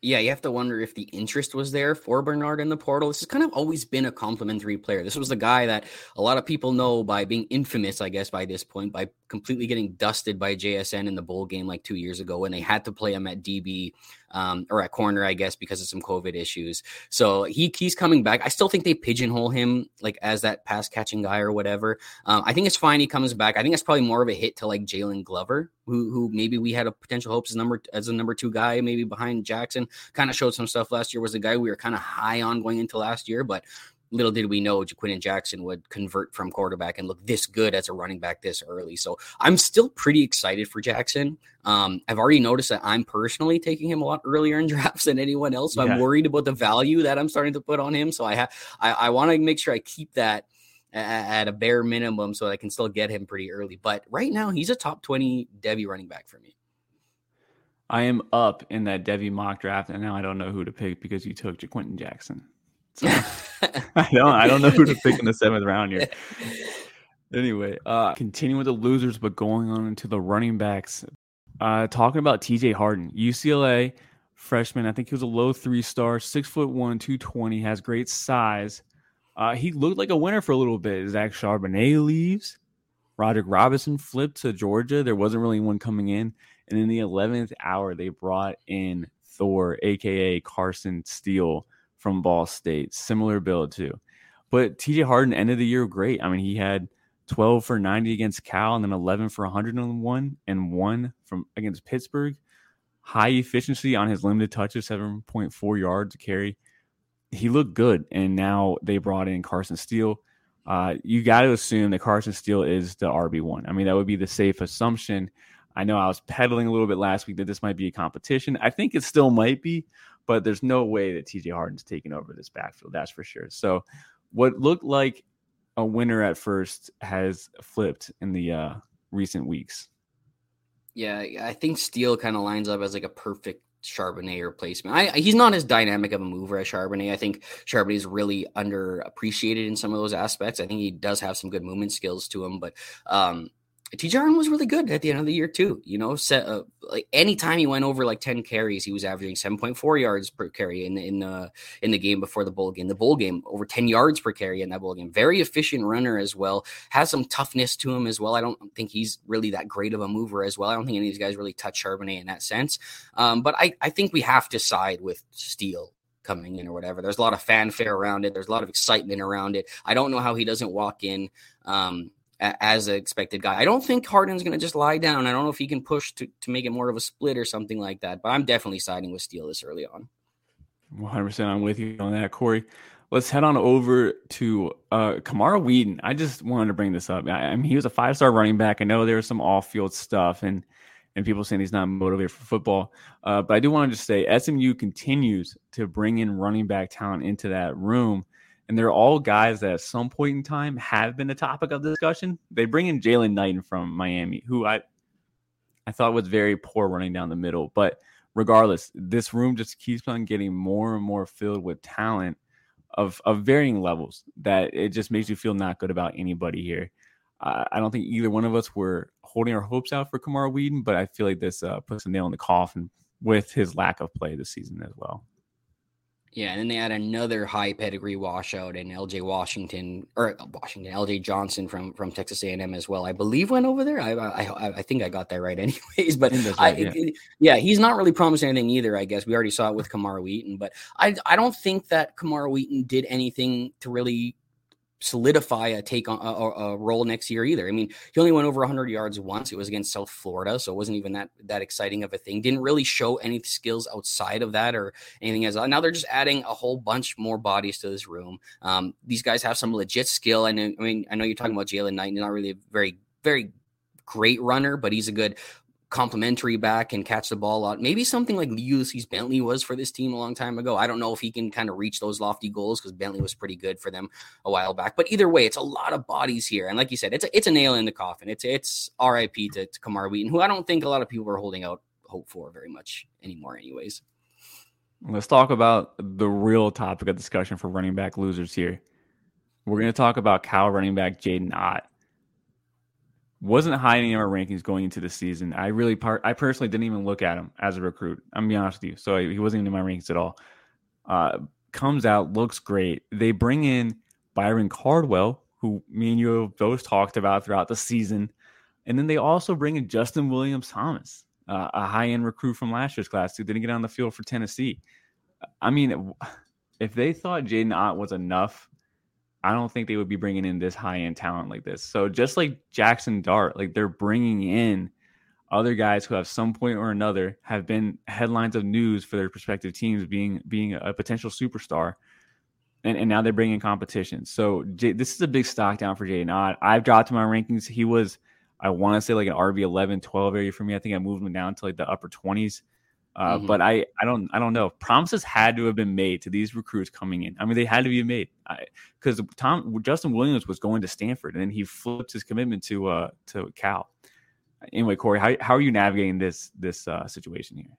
yeah, you have to wonder if the interest was there for Bernard in the portal. This has kind of always been a complimentary player. This was the guy that a lot of people know by being infamous, I guess, by this point, by completely getting dusted by JSN in the bowl game like two years ago when they had to play him at DB um, or at corner, I guess, because of some COVID issues. So he he's coming back. I still think they pigeonhole him like as that pass catching guy or whatever. Um, I think it's fine. He comes back. I think that's probably more of a hit to like Jaylon Glover, who who maybe we had a potential hopes as number as a number two guy, maybe behind Jackson. Kind of showed some stuff last year. Was a guy we were kind of high on going into last year, but little did we know Ja'Quinden Jackson would convert from quarterback and look this good as a running back this early. So I'm still pretty excited for Jackson. Um, I've already noticed that I'm personally taking him a lot earlier in [LAUGHS] drafts than anyone else. So yeah. I'm worried about the value that I'm starting to put on him. So I have I, I want to make sure I keep that at a bare minimum so I can still get him pretty early. But right now he's a top 20 Devy running back for me. I am up in that Devy mock draft, and now I don't know who to pick because you took Ja'Quinden Jackson. So [LAUGHS] [LAUGHS] I don't I don't know who to pick in the seventh round here. [LAUGHS] Anyway, uh continuing with the losers, but going on into the running backs. Uh talking about TJ Harden, UCLA freshman. I think he was a low three star, six foot one, 220, has great size. Uh, he looked like a winner for a little bit. Zach Charbonnet leaves. Roderick Robinson flipped to Georgia. There wasn't really one coming in. And in the 11th hour, they brought in Thor, aka Carson Steele, from Ball State. Similar build too. But TJ Harden ended the year great. I mean, he had 12 for 90 against Cal and then 11 for 101 and one from against Pittsburgh. High efficiency on his limited touches, 7.4 yards to carry. He looked good. And now they brought in Carson Steele. Uh, you got to assume that Carson Steele is the RB1. I mean, that would be the safe assumption. I know I was peddling a little bit last week that this might be a competition. I think it still might be, but there's no way that TJ Harden's taking over this backfield. That's for sure. So, what looked like a winner at first has flipped in the uh, recent weeks. Yeah, I think Steele kind of lines up as like a perfect Charbonnet replacement. I, he's not as dynamic of a mover as Charbonnet. I think Charbonnet is really underappreciated in some of those aspects. I think he does have some good movement skills to him, but um, TJ Harden was really good at the end of the year too. You know, set uh, like anytime he went over like ten carries, he was averaging seven point four yards per carry in in the in the game before the bowl game. The bowl game over ten yards per carry in that bowl game. Very efficient runner as well. Has some toughness to him as well. I don't think he's really that great of a mover as well. I don't think any of these guys really touch Charbonnet in that sense. Um, but I I think we have to side with Steele coming in or whatever. There's a lot of fanfare around it. There's a lot of excitement around it. I don't know how he doesn't walk in. Um, as an expected guy. I don't think Harden's going to just lie down. I don't know if he can push to, to make it more of a split or something like that, but I'm definitely siding with Steele this early on. 100% I'm with you on that, Corey. Let's head on over to uh, Camar Wheaton. I just wanted to bring this up. I, I mean, he was a five star running back. I know there was some off field stuff, and and people saying he's not motivated for football. Uh, but I do want to just say SMU continues to bring in running back talent into that room. And they're all guys that at some point in time have been a topic of discussion. They bring in Jaylan Knighton from Miami, who I I thought was very poor running down the middle. But regardless, this room just keeps on getting more and more filled with talent of of varying levels that it just makes you feel not good about anybody here. Uh, I don't think either one of us were holding our hopes out for Camar Wheaton, but I feel like this uh, puts a nail in the coffin with his lack of play this season as well. Yeah, and then they had another high pedigree washout in LJ Washington or uh, Washington LJ Johnson from from Texas A&M as well. I believe went over there. I I, I think I got that right, [LAUGHS] anyways. But right, I, yeah. It, yeah. he's not really promised anything either. I guess we already saw it with Camar Wheaton, but I I don't think that Camar Wheaton did anything to really solidify a take on a, a, role next year either. I mean, he only went over 100 yards once. It was against South Florida, so it wasn't even that that exciting of a thing. Didn't really show any skills outside of that or anything as now they're just adding a whole bunch more bodies to this room. Um, these guys have some legit skill, and I mean, I know you're talking about Jaylan Knight, not really a very very great runner, but he's a good complimentary back and catch the ball a lot. Maybe something like Ulysses Bentley was for this team a long time ago. I don't know if he can kind of reach those lofty goals because Bentley was pretty good for them a while back. But either way, it's a lot of bodies here, and like you said, it's a, it's a nail in the coffin. It's it's RIP to, to Camar Wheaton, who I don't think a lot of people are holding out hope for very much anymore, anyways. Let's talk about the real topic of discussion for running back losers here. We're going to talk about Cal running back Jaydn Ott wasn't high in our rankings going into the season. I really part I personally didn't even look at him as a recruit. I'm gonna be honest with you. So he wasn't even in my rankings at all. Uh, comes out, looks great. They bring in Byron Cardwell, who me and you have both talked about throughout the season. And then they also bring in Justin Williams Thomas, uh, a high end recruit from last year's class who didn't get on the field for Tennessee. I mean, if they thought Jaydn Ott was enough I don't think they would be bringing in this high end talent like this. So just like Jackson Dart, like they're bringing in other guys who have some point or another have been headlines of news for their prospective teams being being a potential superstar. And, and now they're bringing competition. So J, this is a big stock down for Jaydn Ott. I've dropped my rankings. He was, I want to say like an RB 11, 12 area for me. I think I moved him down to like the upper 20s. Uh, mm-hmm. But I, I don't, I don't know. Promises had to have been made to these recruits coming in. I mean, they had to be made because Tom Justin Williams was going to Stanford, and then he flipped his commitment to uh to Cal. Anyway, Corey, how how are you navigating this this uh, situation here?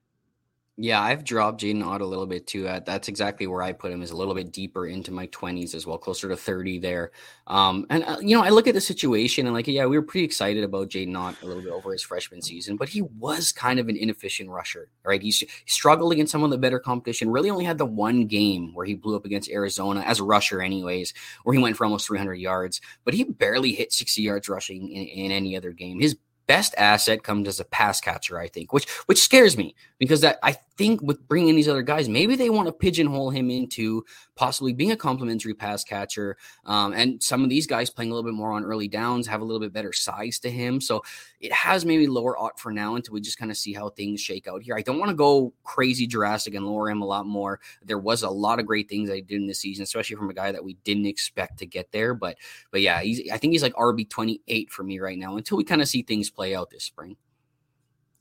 Yeah, I've dropped Jaydn Ott a little bit too. Uh, that's exactly where I put him is a little bit deeper into my 20s as well, closer to 30 there. Um, and uh, you know, I look at the situation and like, yeah, we were pretty excited about Jaydn Ott a little bit over his freshman season, but he was kind of an inefficient rusher, right? He struggled against some of the better competition. Really, only had the one game where he blew up against Arizona as a rusher, anyways, where he went for almost 300 yards, but he barely hit 60 yards rushing in, in any other game. His best asset comes as a pass catcher, I think, which which scares me because that I think with bringing in these other guys, maybe they want to pigeonhole him into possibly being a complimentary pass catcher. Um, and some of these guys playing a little bit more on early downs have a little bit better size to him. So it has maybe lower Ott for now until we just kind of see how things shake out here. I don't want to go crazy Jurassic and lower him a lot more. There was a lot of great things I did in this season, especially from a guy that we didn't expect to get there. But but yeah, he's I think he's like RB twenty eight for me right now until we kind of see things play out this spring.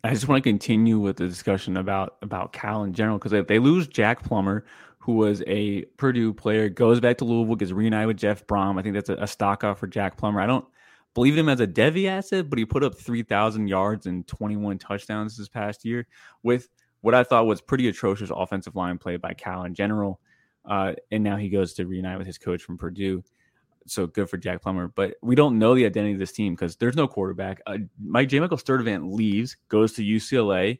I just want to continue with the discussion about about Cal in general because if they lose Jack Plummer, who was a Purdue player, goes back to Louisville, gets reunited with Jeff Brohm. I think that's a, a stock out for Jack Plummer. I don't believe him as a Devy asset, but he put up three thousand yards and twenty one touchdowns this past year with what I thought was pretty atrocious offensive line play by Cal in general. Uh, and now he goes to reunite with his coach from Purdue so good for Jack Plummer. But we don't know the identity of this team because there's no quarterback. Uh, Mike J. Michael Sturdivant leaves, goes to UCLA,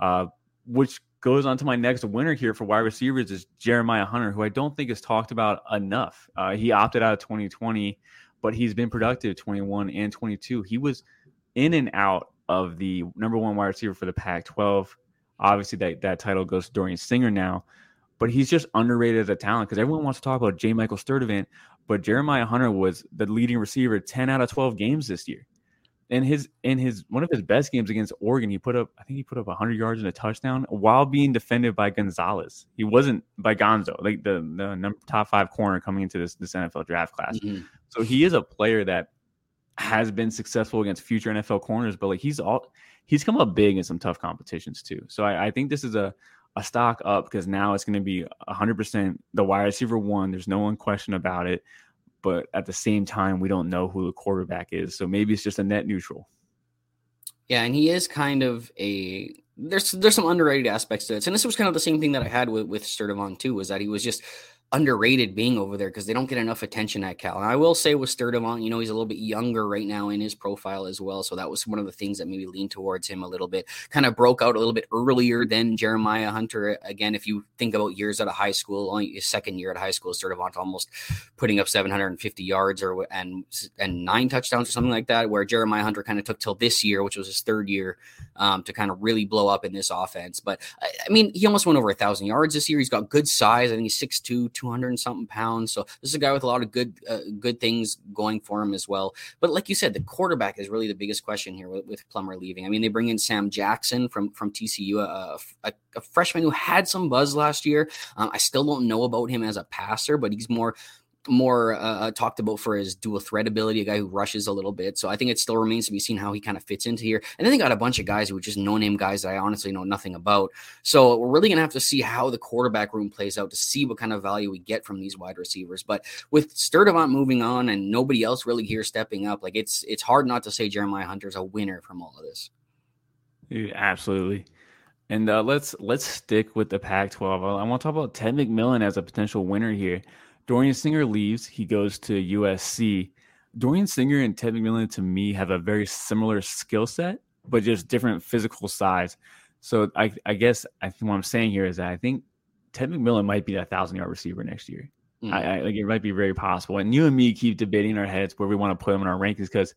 uh, which goes on to my next winner here for wide receivers is Jeremiah Hunter, who I don't think is talked about enough. Uh, he opted out of 2020, but he's been productive 21 and 22. He was in and out of the number one wide receiver for the Pac 12. Obviously, that, that title goes to Dorian Singer now but he's just underrated as a talent because everyone wants to talk about J. Michael Sturdivant, but Jeremiah Hunter was the leading receiver 10 out of 12 games this year. And his in his one of his best games against Oregon, he put up I think he put up 100 yards and a touchdown while being defended by Gonzalez. He wasn't by Gonzo, like the the number, top five corner coming into this this NFL draft class. Mm-hmm. So he is a player that has been successful against future NFL corners, but like he's all he's come up big in some tough competitions too. So I, I think this is a a stock up because now it's going to be 100% the wide receiver one. There's no one question about it. But at the same time, we don't know who the quarterback is. So maybe it's just a net neutral. Yeah, and he is kind of a there's there's some underrated aspects to it. And this was kind of the same thing that I had with with Sturdivant too, was that he was just underrated being over there because they don't get enough attention at Cal. And I will say with Sturdivant, you know, he's a little bit younger right now in his profile as well. So that was one of the things that maybe leaned towards him a little bit. Kind of broke out a little bit earlier than Jeremiah Hunter. Again, if you think about years out of high school, only his second year at high school, Sturdivant almost putting up 750 yards or and and nine touchdowns or something like that. Where Jeremiah Hunter kind of took till this year, which was his third year, um, to kind of really blow up in this offense. But I, I mean, he almost went over a thousand yards this year. He's got good size. I think he's 6'2", 200 and something pounds. So this is a guy with a lot of good uh, good things going for him as well. But like you said, the quarterback is really the biggest question here with, with Plummer leaving. I mean, they bring in Sam Jackson from from TCU, a, a, a freshman who had some buzz last year. Um, I still don't know about him as a passer, but he's more more uh, uh, talked about for his dual threat ability, a guy who rushes a little bit. So I think it still remains to be seen how he kind of fits into here. And then they got a bunch of guys who are just no name guys that I honestly know nothing about. So we're really going to have to see how the quarterback room plays out to see what kind of value we get from these wide receivers. But with Sturdivant moving on and nobody else really here stepping up, like it's it's hard not to say Jeremiah Hunter's a winner from all of this. Yeah, absolutely. And uh, let's let's stick with the Pac-12. I want to talk about Tet McMillan as a potential winner here. Dorian Singer leaves. He goes to USC. Dorian Singer and Tet McMillan, to me, have a very similar skill set, but just different physical size. So I, I guess I think what I'm saying here is that I think Tet McMillan might be that thousand yard receiver next year. Mm. I, I, like it might be very possible. And you and me keep debating our heads where we want to put him in our rankings because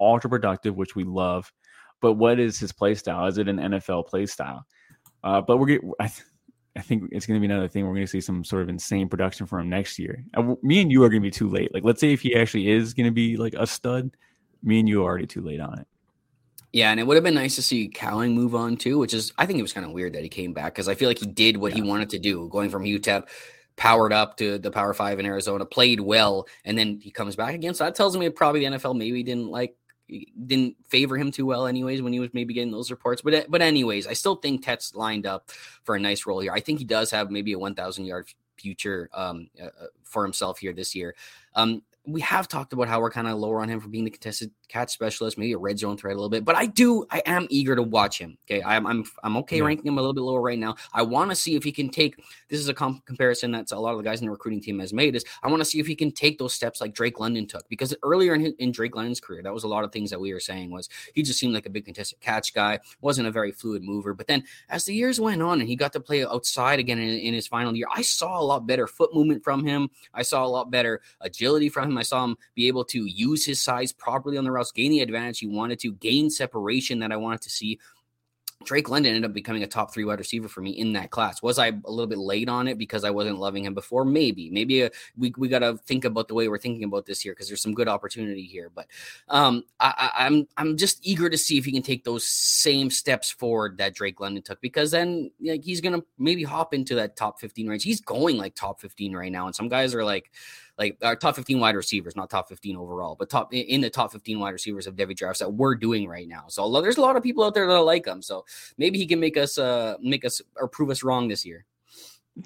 ultra productive, which we love. But what is his play style? Is it an NFL play style? Uh, but we're getting, I think it's going to be another thing. We're going to see some sort of insane production for him next year. Uh, me and you are going to be too late. Like, let's say if he actually is going to be like a stud, me and you are already too late on it. Yeah, and it would have been nice to see Cowing move on too, which is I think it was kind of weird that he came back because I feel like he did what yeah. he wanted to do, going from UTEP powered up to the Power Five in Arizona, played well, and then he comes back again. So that tells me probably the NFL maybe didn't like didn't favor him too well, anyways, when he was maybe getting those reports. But but anyways, I still think Tet's lined up for a nice role here. I think he does have maybe a 1,000 yard future um, uh, uh, for himself here this year. Um, we have talked about how we're kind of lower on him for being the contested catch specialist, maybe a red zone threat a little bit. But I do, I am eager to watch him. Okay, I'm I'm I'm okay yeah. ranking him a little bit lower right now. I want to see if he can take. This is a comp- comparison that's a lot of the guys in the recruiting team has made. Is I want to see if he can take those steps like Drake London took because earlier in his, in Drake London's career, that was a lot of things that we were saying was he just seemed like a big contested catch guy, wasn't a very fluid mover. But then as the years went on and he got to play outside again in, in his final year, I saw a lot better foot movement from him. I saw a lot better agility from him. I saw him be able to use his size properly on the routes, gain the advantage he wanted to, gain separation that I wanted to see. Drake London ended up becoming a top three wide receiver for me in that class. Was I a little bit late on it because I wasn't loving him before? Maybe, maybe a, uh, we, we got to think about the way we're thinking about this here because there's some good opportunity here. But um, I, I'm I'm just eager to see if he can take those same steps forward that Drake London took because then like he's gonna maybe hop into that top 15 range. He's going like top 15 right now, and some guys are like like our top 15 wide receivers, not top 15 overall, but top in the top 15 wide receivers of Devy drafts that we're doing right now. So there's a lot of people out there that like him. So maybe he can make us uh make us or prove us wrong this year.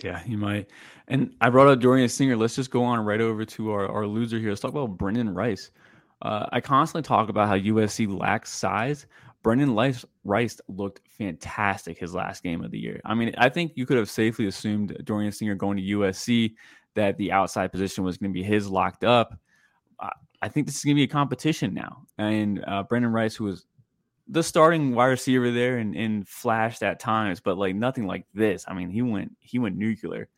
Yeah, he might. And I brought up Dorian Singer. Let's just go on right over to our, our loser here. Let's talk about Brendan Rice. Uh, I constantly talk about how USC lacks size. Brendan Rice looked fantastic his last game of the year. I mean, I think you could have safely assumed Dorian Singer going to USC that the outside position was going to be his locked up. I think this is going to be a competition now. And uh, Brendan Rice, who was the starting wide receiver there and, and flashed at times, but like nothing like this. I mean, he went he went nuclear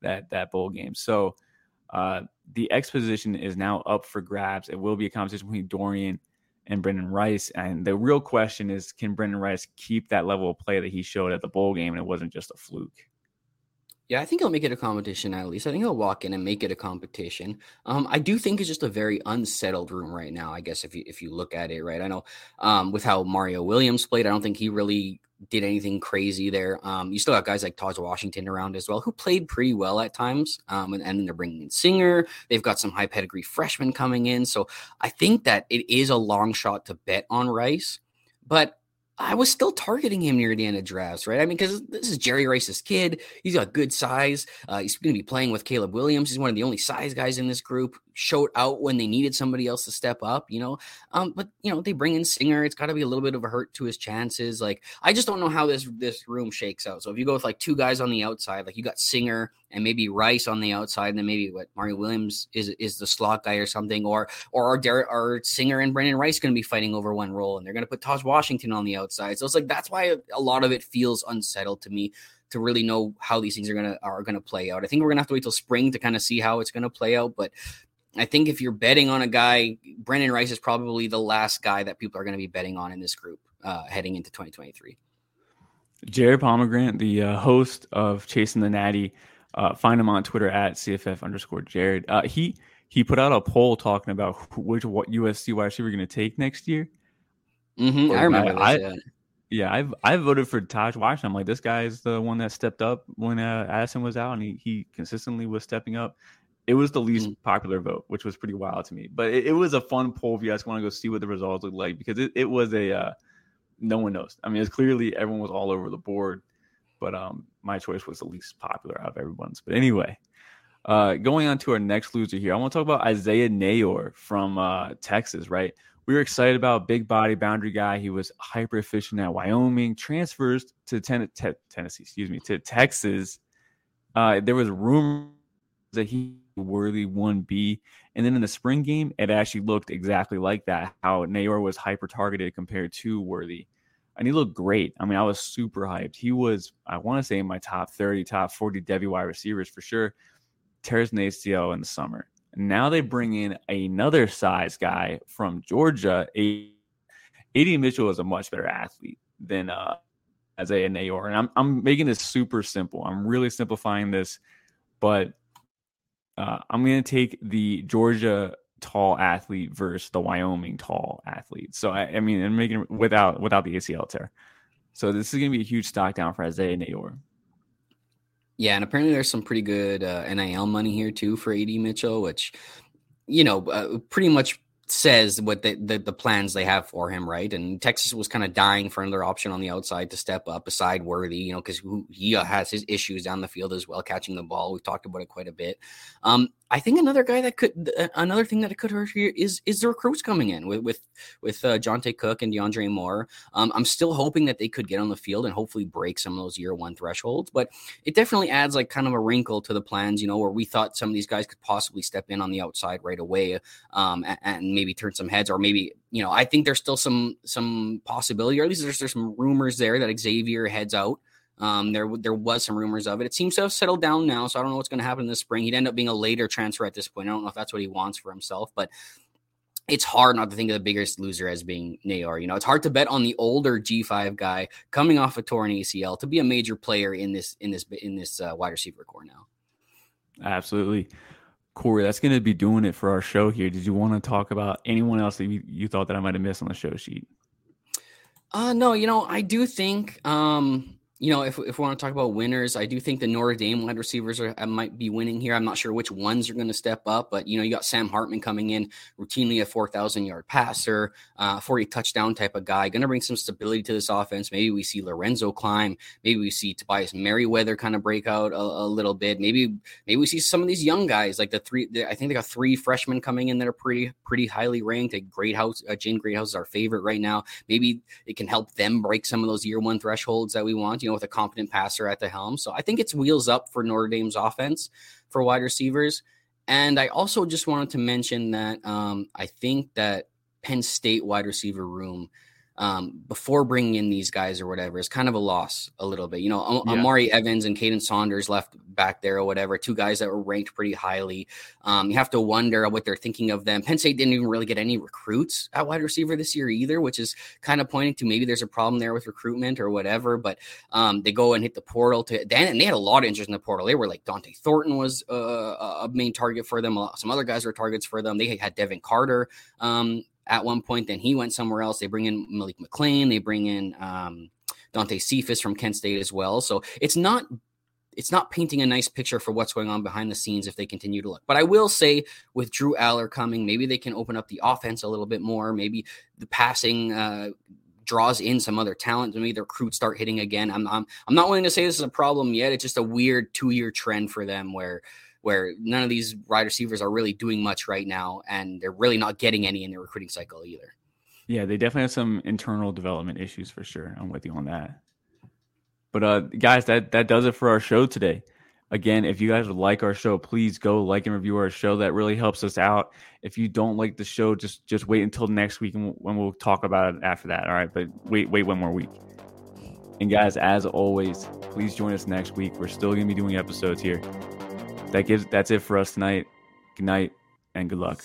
that that bowl game. So uh, the X position is now up for grabs. It will be a competition between Dorian and Brendan Rice. And the real question is, can Brendan Rice keep that level of play that he showed at the bowl game, and it wasn't just a fluke? Yeah, I think he'll make it a competition at least. I think he'll walk in and make it a competition. Um, I do think it's just a very unsettled room right now. I guess if you if you look at it, right? I know um, with how Mario Williams played, I don't think he really did anything crazy there. Um, you still got guys like Tahj Washington around as well, who played pretty well at times. Um, and, and then they're bringing in Singer. They've got some high pedigree freshmen coming in. So I think that it is a long shot to bet on Rice, but I was still targeting him near the end of drafts, right? I mean, because this is Jerry Rice's kid. He's got good size. Uh, he's going to be playing with Caleb Williams. He's one of the only size guys in this group. Showed out when they needed somebody else to step up, you know. Um, but you know, they bring in Singer. It's got to be a little bit of a hurt to his chances. Like, I just don't know how this this room shakes out. So if you go with like two guys on the outside, like you got Singer and maybe Rice on the outside, and then maybe what Mario Williams is is the slot guy or something, or or are Derek, are Singer and Brendan Rice going to be fighting over one role, and they're going to put Tahj Washington on the outside. So it's like that's why a lot of it feels unsettled to me to really know how these things are gonna are gonna play out. I think we're gonna have to wait till spring to kind of see how it's gonna play out, but. I think if you're betting on a guy, Brendan Rice is probably the last guy that people are going to be betting on in this group uh, heading into 2023. Jared Pomegranate, the uh, host of Chasing the Natty, uh, find him on Twitter at CFF underscore Jared. Uh, he he put out a poll talking about which what USC wide receiver we're going to take next year. Mm-hmm, I remember I, this, yeah. yeah, I've I voted for Tahj Washington. I'm like, this guy is the one that stepped up when uh, Addison was out, and he, he consistently was stepping up. It was the least mm-hmm. popular vote, which was pretty wild to me. But it, it, was a fun poll if you guys want to go see what the results look like because it, it was a uh, no one knows. I mean, it's clearly everyone was all over the board but um, my choice was the least popular out of everyone's. But anyway, uh, going on to our next loser here, I want to talk about Isaiah Neyor from uh, Texas, right? We were excited about big body boundary guy. He was hyper efficient at Wyoming, transfers to ten- te- Tennessee, excuse me, to Texas. Uh, there was rumors that he worthy 1B. And then in the spring game, it actually looked exactly like that, how Neyor was hyper targeted compared to Worthy and he looked great. I mean, I was super hyped. He was, I want to say, in my top 30, top 40 Devy wide receivers for sure. Tears an ACL in the summer. Now they bring in another size guy from Georgia. AD Mitchell is a much better athlete than uh, Isaiah Neyor. And I'm, I'm making this super simple. I'm really simplifying this, but uh, I'm going to take the Georgia tall athlete versus the Wyoming tall athlete. So I, I mean, and making without without the ACL tear. So this is going to be a huge stock down for Isaiah Neyor. Yeah, and apparently there's some pretty good uh, NIL money here too for AD Mitchell, which you know uh, pretty much says what the, the, the plans they have for him, right? And Texas was kind of dying for another option on the outside to step up beside Worthy, you know, because he has his issues down the field as well, catching the ball. We've talked about it quite a bit. Um, I think another guy that could another thing that could hurt here is is the recruits coming in with with with uh, Johntay Cook and DeAndre Moore. Um, I'm still hoping that they could get on the field and hopefully break some of those year one thresholds, but it definitely adds like kind of a wrinkle to the plans. You know, where we thought some of these guys could possibly step in on the outside right away um, and, and maybe turn some heads, or maybe you know I think there's still some some possibility, or at least there's there's some rumors there that Xavier heads out. Um, there there was some rumors of it. It seems to have settled down now, so I don't know what's going to happen this spring. He'd end up being a later transfer at this point. I don't know if that's what he wants for himself, but it's hard not to think of the biggest loser as being Neyor. You know, it's hard to bet on the older G5 guy coming off a torn ACL to be a major player in this in this in this uh, wide receiver corps now. Absolutely. Corey, that's going to be doing it for our show here. Did you want to talk about anyone else that you, you thought that I might have missed on the show sheet? Uh, no, you know, I do think um, you know, if, if we want to talk about winners, I do think the Notre Dame wide receivers are, uh, might be winning here. I'm not sure which ones are going to step up, but you know, you got Sam Hartman coming in routinely a 4,000 yard passer, uh, 40 touchdown type of guy, going to bring some stability to this offense. Maybe we see Lorenzo climb. Maybe we see Tobias Merriweather kind of break out a, a, little bit. Maybe maybe we see some of these young guys like the three. The, I think they got three freshmen coming in that are pretty pretty highly ranked. A Greathouse, uh, Jaden Greathouse is our favorite right now. Maybe it can help them break some of those year one thresholds that we want. You know, with a competent passer at the helm. So I think it's wheels up for Notre Dame's offense for wide receivers. And I also just wanted to mention that um, I think that Penn State wide receiver room um, before bringing in these guys or whatever is kind of a loss a little bit. You know, yeah. Amari Evans and Caden Saunders left back there or whatever, two guys that were ranked pretty highly. Um, you have to wonder what they're thinking of them. Penn State didn't even really get any recruits at wide receiver this year either, which is kind of pointing to maybe there's a problem there with recruitment or whatever. But um, they go and hit the portal to then, and they had a lot of interest in the portal. They were like Dante Thornton was uh, a main target for them. Some other guys were targets for them. They had Devin Carter um, at one point. Then he went somewhere else. They bring in Malik McLean. They bring in um, Dante Cephas from Kent State as well. So it's not it's not painting a nice picture for what's going on behind the scenes if they continue to look. But I will say with Drew Allar coming, maybe they can open up the offense a little bit more. Maybe the passing uh, draws in some other talent. Maybe the recruits start hitting again. I'm, I'm I'm not willing to say this is a problem yet. It's just a weird two year trend for them where where none of these wide receivers are really doing much right now, and they're really not getting any in their recruiting cycle either. Yeah, they definitely have some internal development issues for sure. I'm with you on that. But uh, guys, that that does it for our show today. Again, if you guys would like our show, please go like and review our show. That really helps us out. If you don't like the show, just just wait until next week and when we'll talk about it after that. All right, but wait wait one more week. And guys, as always, please join us next week. We're still gonna be doing episodes here. That gives that's it for us tonight. Good night and good luck.